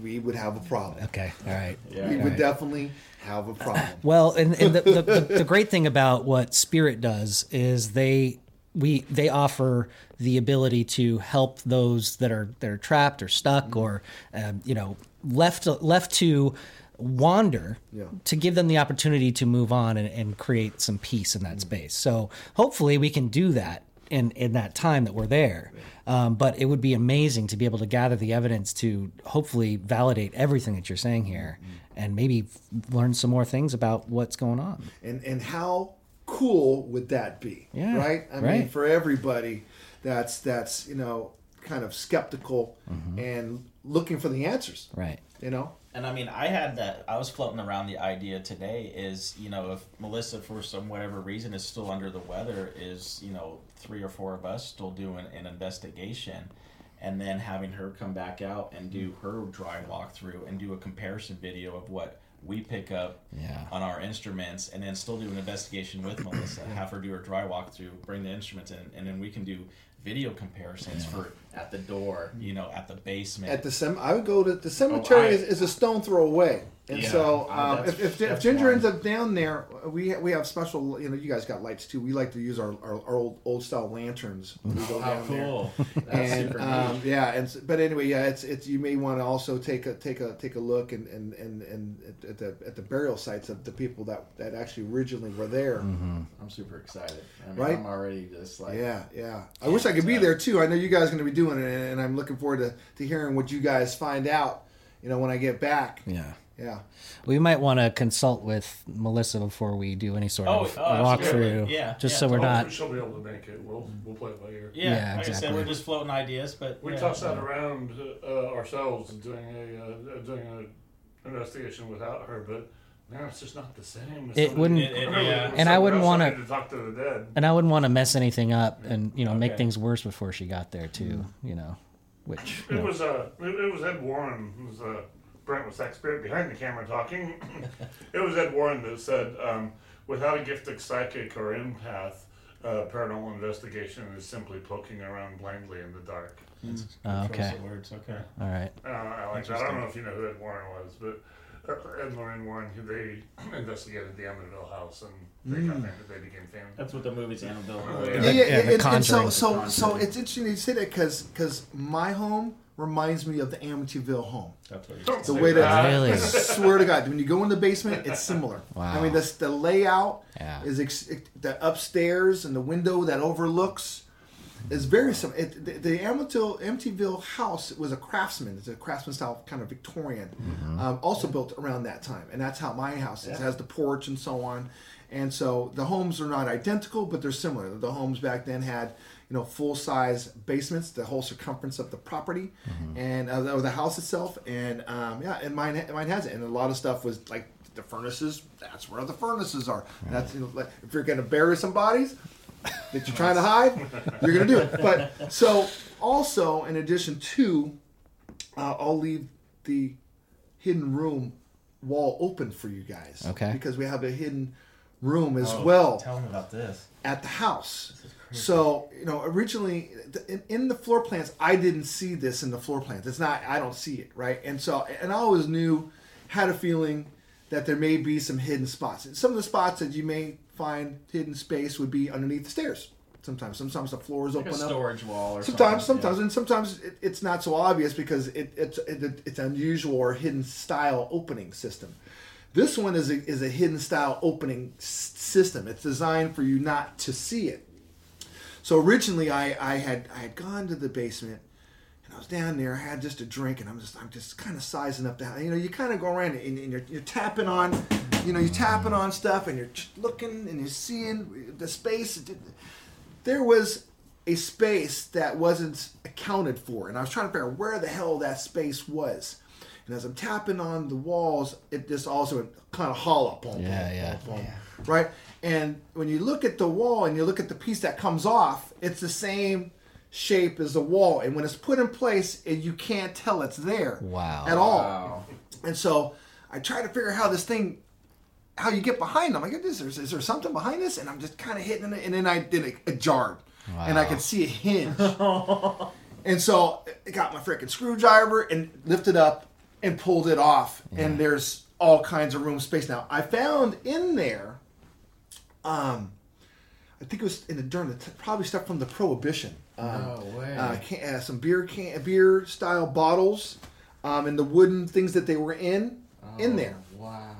we would have a problem. okay, all right. Yeah. We all would right. definitely have a problem. Well, and, and the, the, the, the great thing about what Spirit does is they we they offer the ability to help those that are that are trapped or stuck or um, you know left left to wander Yeah. to give them the opportunity to move on and, and create some peace in that space. So hopefully we can do that in in that time that we're there. Um, but it would be amazing to be able to gather the evidence to hopefully validate everything that you're saying here, and maybe f- learn some more things about what's going on. and and how cool would that be Yeah, right i mean right. for everybody that's that's you know kind of skeptical Mm-hmm. and looking for the answers Right. you know And I mean, I had that. I was floating around the idea today is, you know, if Melissa, for some whatever reason, is still under the weather, is, you know, three or four of us still doing an investigation and then having her come back out and do her dry walkthrough and do a comparison video of what we pick up Yeah. on our instruments and then still do an investigation with Melissa, have her do her dry walkthrough, bring the instruments in, and then we can do video comparisons for at the door, mm. you know, at the basement. at the sem i would go to the cemetery Oh, I- is, is a stone throw away and Yeah, so uh, um, that's- if, if, if ginger fine. ends up down there we we have special you know you guys got lights too we like to use our, our, our old old style lanterns when we go How down there. cool! That's and super um, yeah, and s- but anyway, yeah, it's it's you may want to also take a take a take a look and and and, and at, at the at the burial sites of the people that that actually originally were there. I'm super excited. I mean, Right? I'm already just like Yeah, yeah. I wish I could be so- there too. I know you guys are going to be doing it, and I'm looking forward to to hearing what you guys find out. You know, when I get back. Yeah. Yeah. We might want to consult with Melissa before we do any sort Oh, of oh, absolutely. walkthrough. Yeah, just yeah, so we're totally. not. she'll be able to make it. We'll we'll play it by ear. Yeah, Yeah, like I said, exactly. we're just floating ideas, but We yeah. tossed that around uh, ourselves doing a uh, doing a investigation without her, but man, it's just not the same. as It wouldn't- It- it- yeah. And I wouldn't wanna- talk to the dead. And I wouldn't want to mess anything up and you know make things worse before she got there too. You know, which you It know, was uh, it, it was Ed Warren. It was uh, Brent was that spirit behind the camera talking. it was Ed Warren that said, um, without a gifted psychic or empath, uh, paranormal investigation is simply poking around blindly in the dark. Oh, okay. Words. Okay. All right. Uh, I like that. I don't know if you know who Ed Warren was, but uh, Ed and Lorraine Warren, who they investigated the Amityville house and they got famous. They became famous. That's what the movie's Annabelle. Yeah, Yeah, The- yeah, yeah, the and, and so so so it's interesting you say that because because my home reminds me of the Amityville home. That's what Don't you The way that that. Really? I swear to God, when you go in the basement, it's similar. Wow. I mean, this the layout Yeah. is ex- the upstairs and the window that overlooks is very similar. It, the, the Amityville, Amityville house was a craftsman. It's a craftsman style kind of Victorian, um, also built around that time, and that's how my house is. It has the porch and so on, and so the homes are not identical, but they're similar. The homes back then had you know full size basements, the whole circumference of the property, and uh, or the house itself, and um, yeah, and mine mine has it, and a lot of stuff was like the furnaces. That's where the furnaces are. That's you know, like, if you're gonna bury some bodies that you're trying to hide, you're gonna do it. But so also in addition to, uh, I'll leave the hidden room wall open for you guys. Okay. Because we have a hidden room as Oh, well Tell me about this. at the house. Mm-hmm. So you know, originally in, in the floor plans, I didn't see this in the floor plans. It's not. I don't see it right. And so, and I always knew, had a feeling that there may be some hidden spots. And some of the spots that you may find hidden space would be underneath the stairs. Sometimes, sometimes the floors Like a open up. storage wall or Sometimes, something. sometimes, and sometimes it, it's not so obvious because it, it's it, it's unusual or hidden style opening system. This one is a, is a hidden style opening s- system. It's designed for you not to see it. So originally, I, I had I had gone to the basement, and I was down there. I had just a drink, and I'm just I'm just kind of sizing up the house. You know, you kind of go around and, and you're, you're tapping on, you know, you're tapping on stuff, and you're ch- looking and you're seeing the space. There was a space that wasn't accounted for, and I was trying to figure out where the hell that space was. And as I'm tapping on the walls, it just also kind of hollow. Boom, Yeah, boom, yeah. boom, boom, Right? And when you look at the wall and you look at the piece that comes off, it's the same shape as the wall. And when it's put in place, it, you can't tell it's there Wow. at all. Wow. And so I try to figure out how this thing, how you get behind them. Like, is there, is there something behind this? And I'm just kind of hitting it. And then I did it, it jarred. And I Wow. could see a hinge. and so I got my freaking screwdriver and lifted up and pulled it off. And there's all kinds of room space. Now, I found in there, um, I think it was in the during the probably stuff from the Prohibition. Um, No way. Uh, can, uh, some beer can beer style bottles, um, and the wooden things that they were in in there. Wow.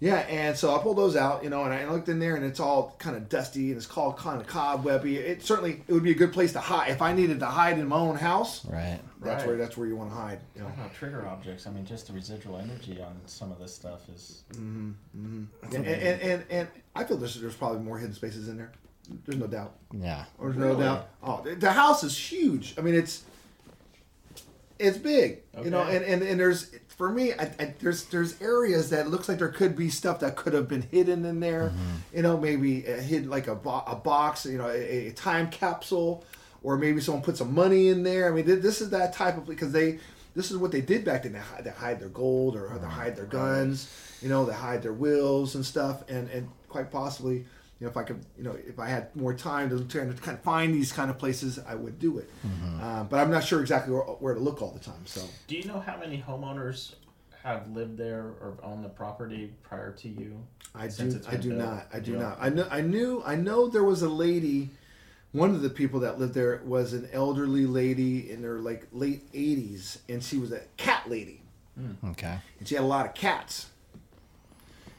Yeah, and so I pulled those out, you know, and I looked in there, and it's all kind of dusty, and it's called kind of cobwebby. It certainly it would be a good place to hide if I needed to hide in my own house. Right. That's Right. where that's where you want to hide. You know. About trigger objects. I mean, just the residual energy on some of this stuff is. Mm-hmm, mm-hmm. And, and, and, and, and I feel there's there's probably more hidden spaces in there. There's no doubt. Yeah. There's no Really? doubt. Oh, the- the house is huge. I mean, it's it's big. okay. You know, and, and, and there's for me, I, I, there's there's areas that looks like there could be stuff that could have been hidden in there. Mm-hmm. You know, maybe a hidden like a, bo- a box. You know, a, a time capsule, or maybe someone put some money in there. I mean, th- this is that type of because they. This is what they did back then. They hide, they hide their gold or they hide their guns. You know, they hide their wills and stuff. And and quite possibly, you know, if I could, you know, if I had more time to try to kind of find these kind of places, I would do it. Uh, but I'm not sure exactly where, where to look all the time. So Do you know how many homeowners have lived there or owned the property prior to you? I do. I do built? not. I do You not. don't? I know. I knew. I know there was a lady. One of the people that lived there was an elderly lady in her like late 80s, and she was a cat lady, Okay. and she had a lot of cats.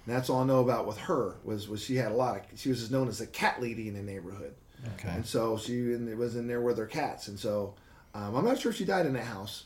And that's all I know about with her was was she had a lot of. She was just known as a cat lady in the neighborhood. Okay. And so she in, it was in there with her cats, and so um, I'm not sure if she died in that house.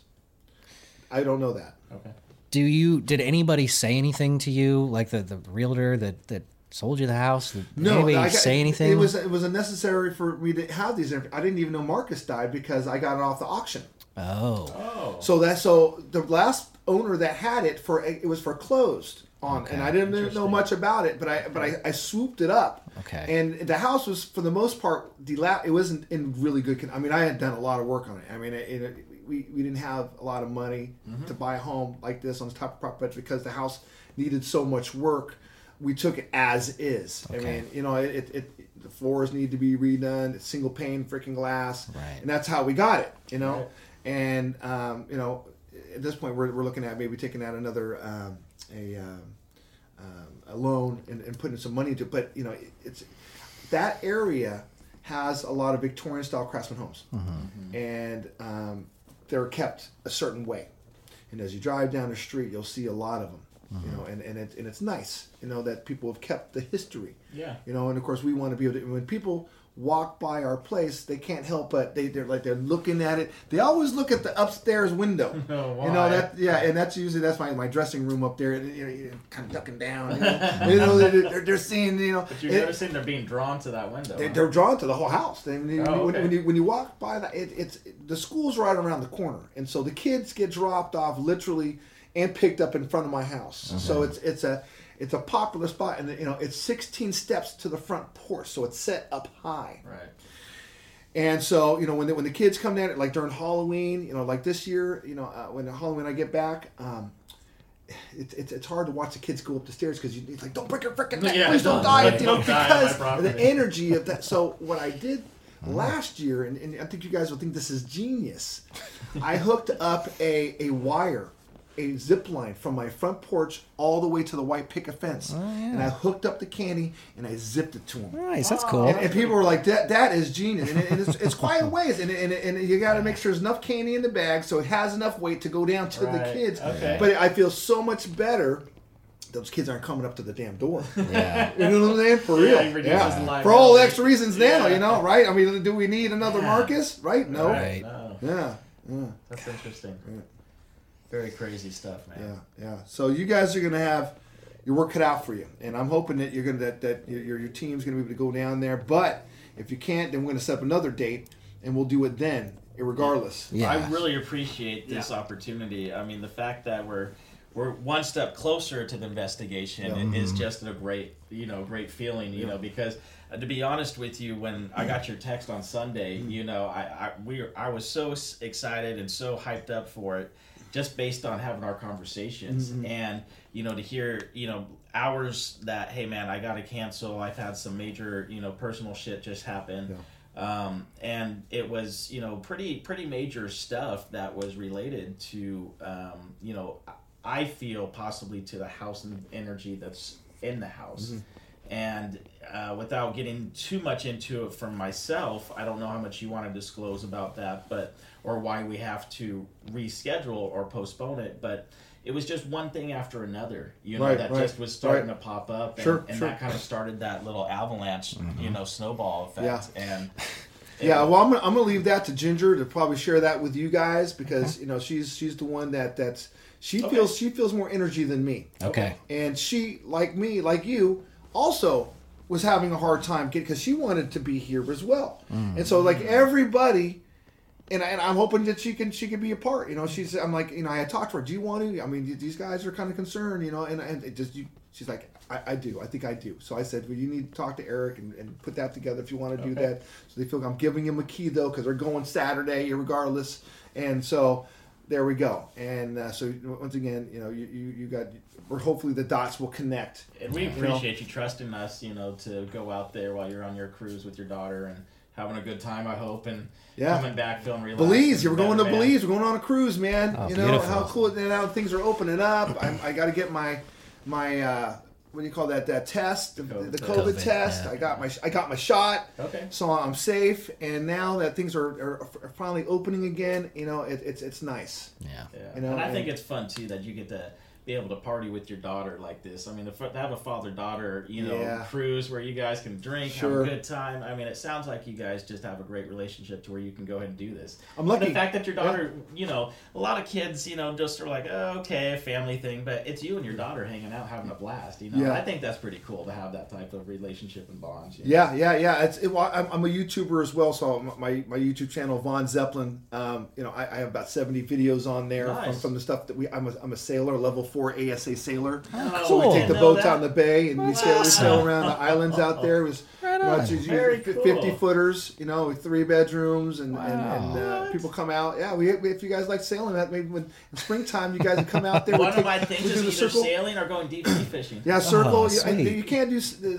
I don't know that. Okay. Do you? Did anybody say anything to you, like the the realtor that that sold you the house? Did No, anybody I got- say anything? It was it was unnecessary for me to have these. I didn't even know Marcus died because I got it off the auction. Oh. Oh. So that so the last owner that had it for it was foreclosed on, and I didn't know much about it, but I but I, I swooped it up. Okay. And the house was for the most part delap. It wasn't in really good. Con- I mean, I had done a lot of work on it. I mean, it, it, we we didn't have a lot of money Mm-hmm. to buy a home like this on the top of property, but because the house needed so much work. we took it as is. I mean, you know, it, it, it the floors need to be redone. It's single pane freaking glass, Right. and that's how we got it. You know, Right. and um, you know, at this point we're, we're looking at maybe taking out another um, a um, um, a loan and, and putting some money into it. But you know, it, it's that area has a lot of Victorian style craftsman homes, and um, they're kept a certain way. And as you drive down the street, you'll see a lot of them. You know, and, and, it, and it's nice, you know, that people have kept the history. Yeah. You know, and of course we want to be able to. When people walk by our place, they can't help but they they're like they're looking at it. They always look at the upstairs window. Oh, You know that yeah, and that's usually that's my, my dressing room up there. You know, kind of ducking down. You know, you know they're, they're, they're seeing you know. But you're it- noticing they're being drawn to that window. they, huh? they're drawn to the whole house. They, when, you- Oh, okay. when you when you walk by that, it, it's the school's right around the corner, and so the kids get dropped off literally and picked up in front of my house. So it's it's a it's a popular spot, and you know it's 16 steps to the front porch, so it's set up high. right. And so you know when the, when the kids come down, like during Halloween, you know, like this year, you know, uh, when Halloween I get back. Um, it's, it's, it's hard to watch the kids go up the stairs because you it's like don't break your freaking neck, Yeah, please don't, don't- die, don't you know, die because property. the energy of that. So what I did last year, and, and I think you guys will think this is genius, I hooked up a a wire, a zip line from my front porch all the way to the white picket fence, oh, and I hooked up the candy and I zipped it to them. Nice. That's cool. And, and people were like, "That that is genius," and, it, and it's, it's quiet ways, and, and, and you got to make sure there's enough candy in the bag so it has enough weight to go down to the kids. okay. But I feel so much better. Those kids aren't coming up to the damn door. yeah. You know what I'm saying? For real. it reduces Yeah. For all extra reasons now, you know, right? I mean, do we need another Yeah. Marcus? Right? No. Right. No, Yeah. Yeah. that's interesting. Very crazy stuff, Yeah, man. yeah. Yeah. So you guys are gonna have your work cut out for you, and I'm hoping that you're gonna that, that your your team's gonna be able to go down there. But if you can't, then we're gonna set up another date, and we'll do it then, regardless. Yeah. I really appreciate this opportunity. I mean, the fact that we're we're one step closer to the investigation Yeah. is just a great, you know, great feeling, you know, because uh, to be honest with you, when I got your text on Sunday, Mm. you know, I I we were- I was so excited and so hyped up for it, just based on having our conversations Mm-hmm. and you know to hear you know hours that hey man I got to cancel. I've had some major you know personal shit just happen um, and it was you know pretty pretty major stuff that was related to um, you know I feel possibly to the house and energy that's in the house. And uh, without getting too much into it from myself, I don't know how much you want to disclose about that, but or why we have to reschedule or postpone it. But it was just one thing after another, you know, Right, that right, just was starting right. to pop up, and, Sure, and sure. that kind of started that little avalanche, mm-hmm. you know, snowball effect. And Yeah, well, I'm gonna, I'm gonna leave that to Ginger to probably share that with you guys because mm-hmm. you know she's she's the one that that's she Okay. feels she feels more energy than me. Okay. and she like me like you also was having a hard time getting because she wanted to be here as well mm. and so like everybody and, I, and I'm hoping that she can she can be a part you know she's I'm like you know I talked to her do you want to I mean these guys are kind of concerned you know and, and it just you, she's like I, I do I think I do so I said well you need to talk to Erik and, and put that together if you want to do that so they feel like I'm giving him a key though because they're going Saturday regardless and so there we go. And uh, so once again, you know, you, you, you got, or hopefully the dots will connect. And we You know? appreciate you trusting us, you know, to go out there while you're on your cruise with your daughter and having a good time, I hope, and Yeah. coming back feeling relaxed. Belize, you were and going to better, man. Belize. We're going on a cruise, man. Oh, you know beautiful. how cool. And now things are opening up. I, I got to get my my uh, what do you call that? That test, the, COVID the test. COVID, COVID, test. yeah. I got my I got my shot. Okay. So I'm safe. And now that things are, are, are finally opening again, you know, it, it's it's nice. Yeah. Yeah. You know, and I and- think it's fun too that you get to be able to party with your daughter like this. I mean, to, to have a father daughter, you know, Yeah. cruise where you guys can drink, Sure. have a good time. I mean, it sounds like you guys just have a great relationship to where you can go ahead and do this. I'm And the fact that your daughter, you know, a lot of kids, you know, just are like, oh, okay, family thing, but it's you and your daughter hanging out, having a blast. You know, Yeah. I think that's pretty cool to have that type of relationship and bonds. you know? Yeah, yeah, yeah. It's it, well, I'm, I'm a YouTuber as well, so my my YouTube channel Von Zeplin. Um, you know, I, I have about 70 videos on there from, from the stuff that we. I'm a, I'm a sailor, level four ASA sailor. Oh, So we take the Know boats out in the bay and we sail, we sail around the islands out there. It was Right You know, it's Very fi- cool. 50 footers, you know, with three bedrooms, and, and, and uh, people come out. Yeah, we, we- if you guys like sailing, that maybe when in springtime you guys can come out there. One we of take- my things is either circle. sailing or going deep sea fishing. Yeah, circle. Oh, you, you can't do uh,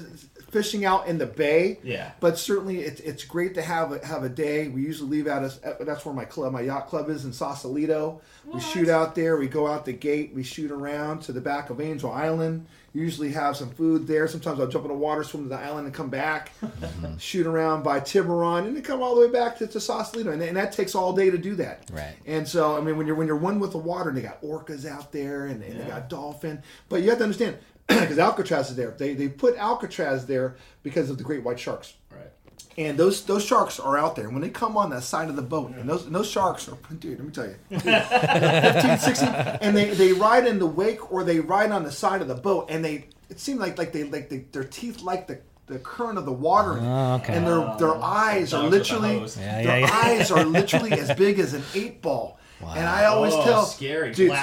fishing out in the bay. Yeah. But certainly, it's it's great to have a, have a day. We usually leave out. As, that's where my club, my yacht club, is in Sausalito. We shoot out there. We go out the gate. We shoot around to the back of Angel Island. Usually have some food there. Sometimes I'll jump in the water, swim to the island, and come back. Mm-hmm. shoot around by Tiburon, and then come all the way back to, to Sausalito, and, and that takes all day to do that. Right. And so, I mean, when you're when you're one with the water, and they got orcas out there, and, and they got dolphin. But you have to understand, because Alcatraz is there. They they put Alcatraz there because of the great white sharks. Right. And those those sharks are out there. And when they come on that side of the boat, and those and those sharks are, dude, let me tell you, 15, 16, and they, they ride in the wake or they ride on the side of the boat, and they it seemed like like they like they, their teeth like the the current of the water, Oh, okay. and their their eyes are Dogs with a literally hose. Yeah, their yeah, yeah. eyes are literally as big as an eight ball. And I always Oh, tell, scary. dude, oh,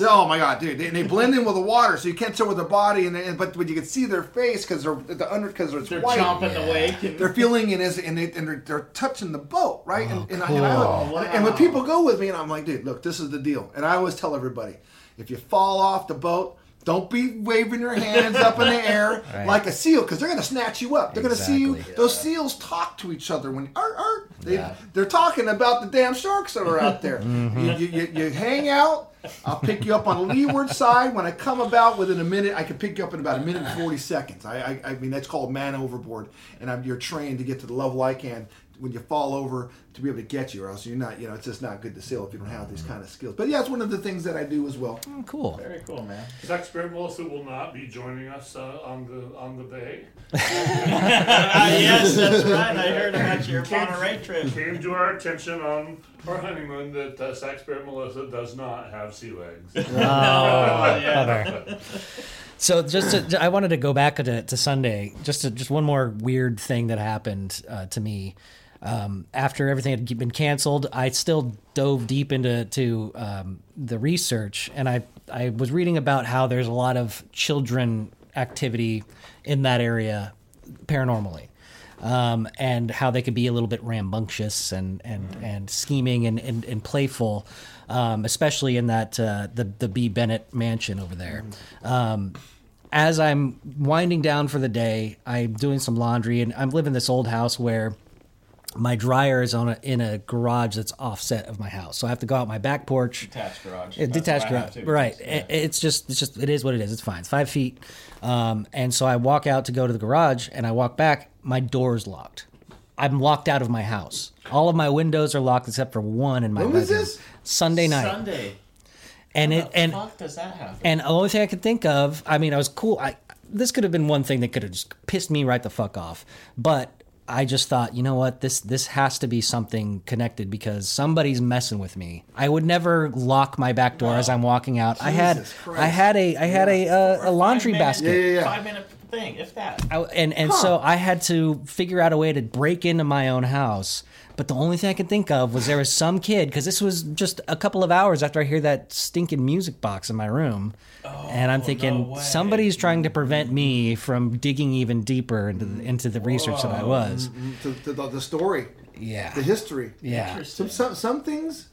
oh, oh my god, dude, they, they blend in with the water, so you can't tell with their body, and, and but when you can see their face because they're the under because it's They're white, chomping the wake. They're feeling it as and, they, and they're, they're touching the boat, right? and, oh, and, I, and, I, cool. Oh, and when people go with me, and I'm like, dude, look, this is the deal. And I always tell everybody, if you fall off the boat, don't be waving your hands up in the air Right. like a seal, because they're gonna snatch you up. They're gonna see you. Exactly. Those seals talk to each other when art art. They, Yeah. They're talking about the damn sharks that are out there. Mm-hmm. you, you, you, you hang out. I'll pick you up on the leeward side. When I come about within a minute, I can pick you up in about a minute and 40 seconds. I, I, I mean, that's called man overboard. And I'm, you're trained to get to the level I can when you fall over to be able to get you, or else you're not, you know, it's just not good to sail if you don't have these kind of skills. But yeah, it's one of the things that I do as well. Oh, cool. Very cool, man. Sac Spirit Melissa will not be joining us uh, on the on the bay. Ah, yes, that's right. I heard about your Monterey trip. Came to our attention on our honeymoon that uh, Sac Spirit Melissa does not have sea legs. Oh, yeah. So just to, I wanted to go back to, to Sunday. Just to, just one more weird thing that happened uh, to me. Um, after everything had been canceled, I still dove deep into to um, the research, and I I was reading about how there's a lot of children activity in that area paranormally. Um, and how they could be a little bit rambunctious and and, and scheming and, and, and playful, um, especially in that uh, the the Bee-Bennett mansion over there. Um, as I'm winding down for the day, I'm doing some laundry, and I'm living in this old house where my dryer is on a, in a garage that's offset of my house, so I have to go out my back porch. Detached garage. Yeah, detached what I have garage, too. right? Yeah. It's just, it's just, it is what it is. It's fine. It's five feet, um, and so I walk out to go to the garage, and I walk back. My door's locked. I'm locked out of my house. All of my windows are locked except for one in my When was bedroom. this? Sunday night, Sunday. and How it the and fuck does that happen? and the only thing I could think of, I mean, I was cool. I this could have been one thing that could have just pissed me right the fuck off, but I just thought, you know what, this this has to be something connected because somebody's messing with me. I would never lock my back door as I'm walking out. I had Christ. I had a I had a uh, a laundry Five minute- basket. Yeah, yeah, yeah. Five minute thing, if that. I, and and so I had to figure out a way to break into my own house. But the only thing I could think of was there was some kid because this was just a couple of hours after I hear that stinking music box in my room, and I'm oh, thinking way. somebody's trying to prevent me from digging even deeper into the, into the research that I was. Mm-hmm. To, to the, the story, Yeah, the history. yeah, Interesting. Some, some, some things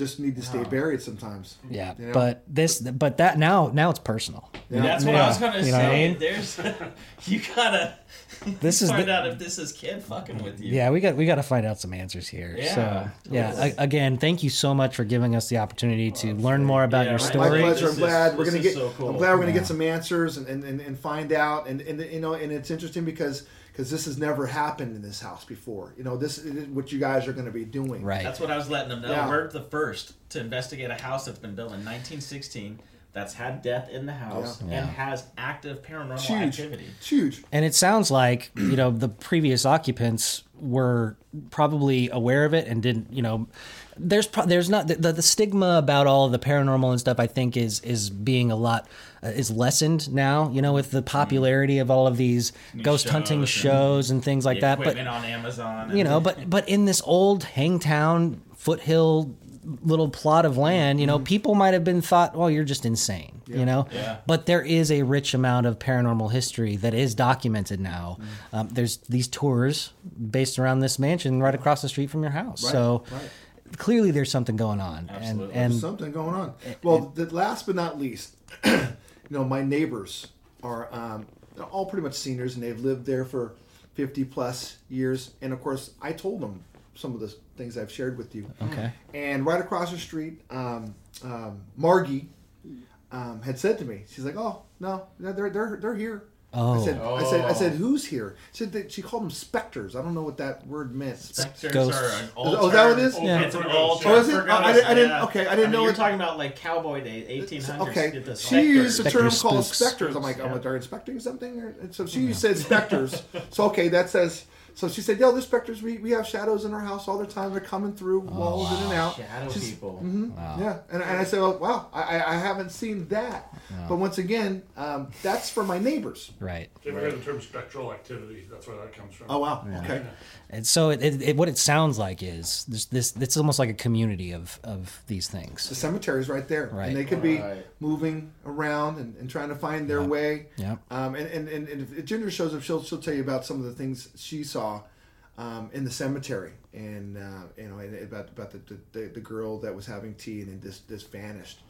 just need to stay buried sometimes. yeah. You know? But this, but that now now it's personal. Yeah. That's what Yeah. I was gonna You know what I say. mean? There's, you gotta This is find the- out if this is kid fucking with you. Yeah, we got we got to find out some answers here. Yeah, so yeah, totally. a- again, thank you so much for giving us the opportunity to oh, learn more about Yeah, your my- My story. pleasure. This I'm is- glad we're gonna get. so cool. I'm glad we're gonna Yeah. get some answers and, and, and, and find out. And, and you know, and it's interesting because because this has never happened in this house before. You know, this is what you guys are going to be doing. Right. That's what I was letting them know. Yeah. We're the first to investigate a house that's been built in 1916 that's had death in the house Yeah. and Yeah. has active paranormal It's huge. activity. It's huge. And it sounds like, you know, the previous occupants were probably aware of it and didn't, you know, there's pro- there's not the, the, the stigma about all of the paranormal and stuff I think is is being a lot Uh, is lessened now, you know, with the mm-hmm. popularity of all of these ghost hunting shows and shows and things like the that, but on Amazon. you know, but but in this old hangtown foothill little plot of land, you know, mm-hmm. people might have been thought, well, you're just insane, you know? Yeah. But there is a rich amount of paranormal history that is documented now. Mm. Um, there's these tours based around this mansion right mm-hmm. across the street from your house. so right. clearly there's something going on. Absolutely. And, and something going on. Well, the last but not least, you know, my neighbors are um, all pretty much seniors, and they've lived there for fifty plus years. And of course, I told them some of the things I've shared with you. Okay. And right across the street, um, um, Margie um, had said to me, she's like, "Oh no, no, they're they're they're here." Oh. I said, I said, I said, Oh. who's here? She said that she called them specters. I don't know what that word meant. Specters Ghosts. are an Oh, is that what it is? Yeah. It's an old Oh, is it? for Oh, I didn't- I didn't- yeah. okay, I didn't I mean, know You're it- talking about like cowboy days, 1800s. Okay, the she used the specters. term Specters, called specters. I'm like, Spooks, I'm yeah. like, are inspecting something? And so she said specters. so okay, that says. So she said, "Yo, there's specters. We, we have shadows in our house all the time. They're coming through walls in and out." Shadow She's- people. Yeah, and, and I said, well, "Wow, I, I- I haven't seen that." But once again, um, that's for my neighbors. right. If you ever heard the term spectral activity, that's where that comes from. Oh wow, okay, And so it, it, it, what it sounds like is this, this, it's almost like a community of, of these things. the cemetery's right there, Right. and they could be moving around and, and trying to find their way. Yep. Um, and, and, and, and if Ginger shows up, she'll, she'll tell you about some of the things she saw um, in the cemetery, and uh, you know, and about about the, the, the girl that was having tea and then just just vanished.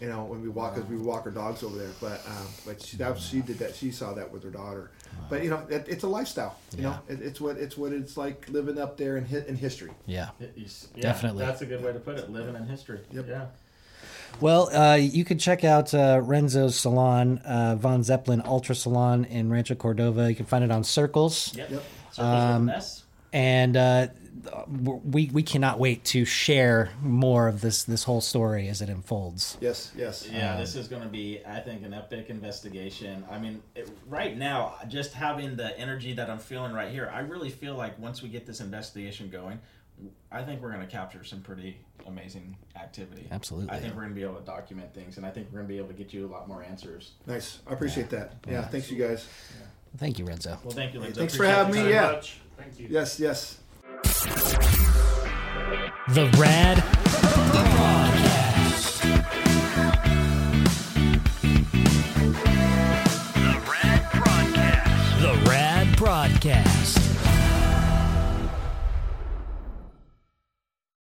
You know, when we walk, because we walk our dogs over there, but um, but she that, she did that. She saw that with her daughter. But you know, it, it's a lifestyle. You know, it, it's what it's what it's like living up there in hi- in history. Yeah. Yeah, Definitely. That's a good way to put it. Living in history. Yep. Yeah. Well, uh, you can check out uh, Rennzo's salon, uh, Von Zeplin Ultra Salon in Rancho Cordova. You can find it on Sircles. Yep. Yep. Sircles with Um, and uh, we we cannot wait to share more of this this whole story as it unfolds. Yes, yes. Yeah, this is going to be, I think, an epic investigation. I mean, it, right now, just having the energy that I'm feeling right here, I really feel like once we get this investigation going, I think we're going to capture some pretty amazing activity. Absolutely. I think we're going to be able to document things, and I think we're going to be able to get you a lot more answers. Nice. I appreciate that. Yeah, thanks you guys. Thank you, Rennzo. Well, thank you, Lindsay. Thanks for having me, yeah. Much. Thank you. Yes, yes. The Rad Prodcast.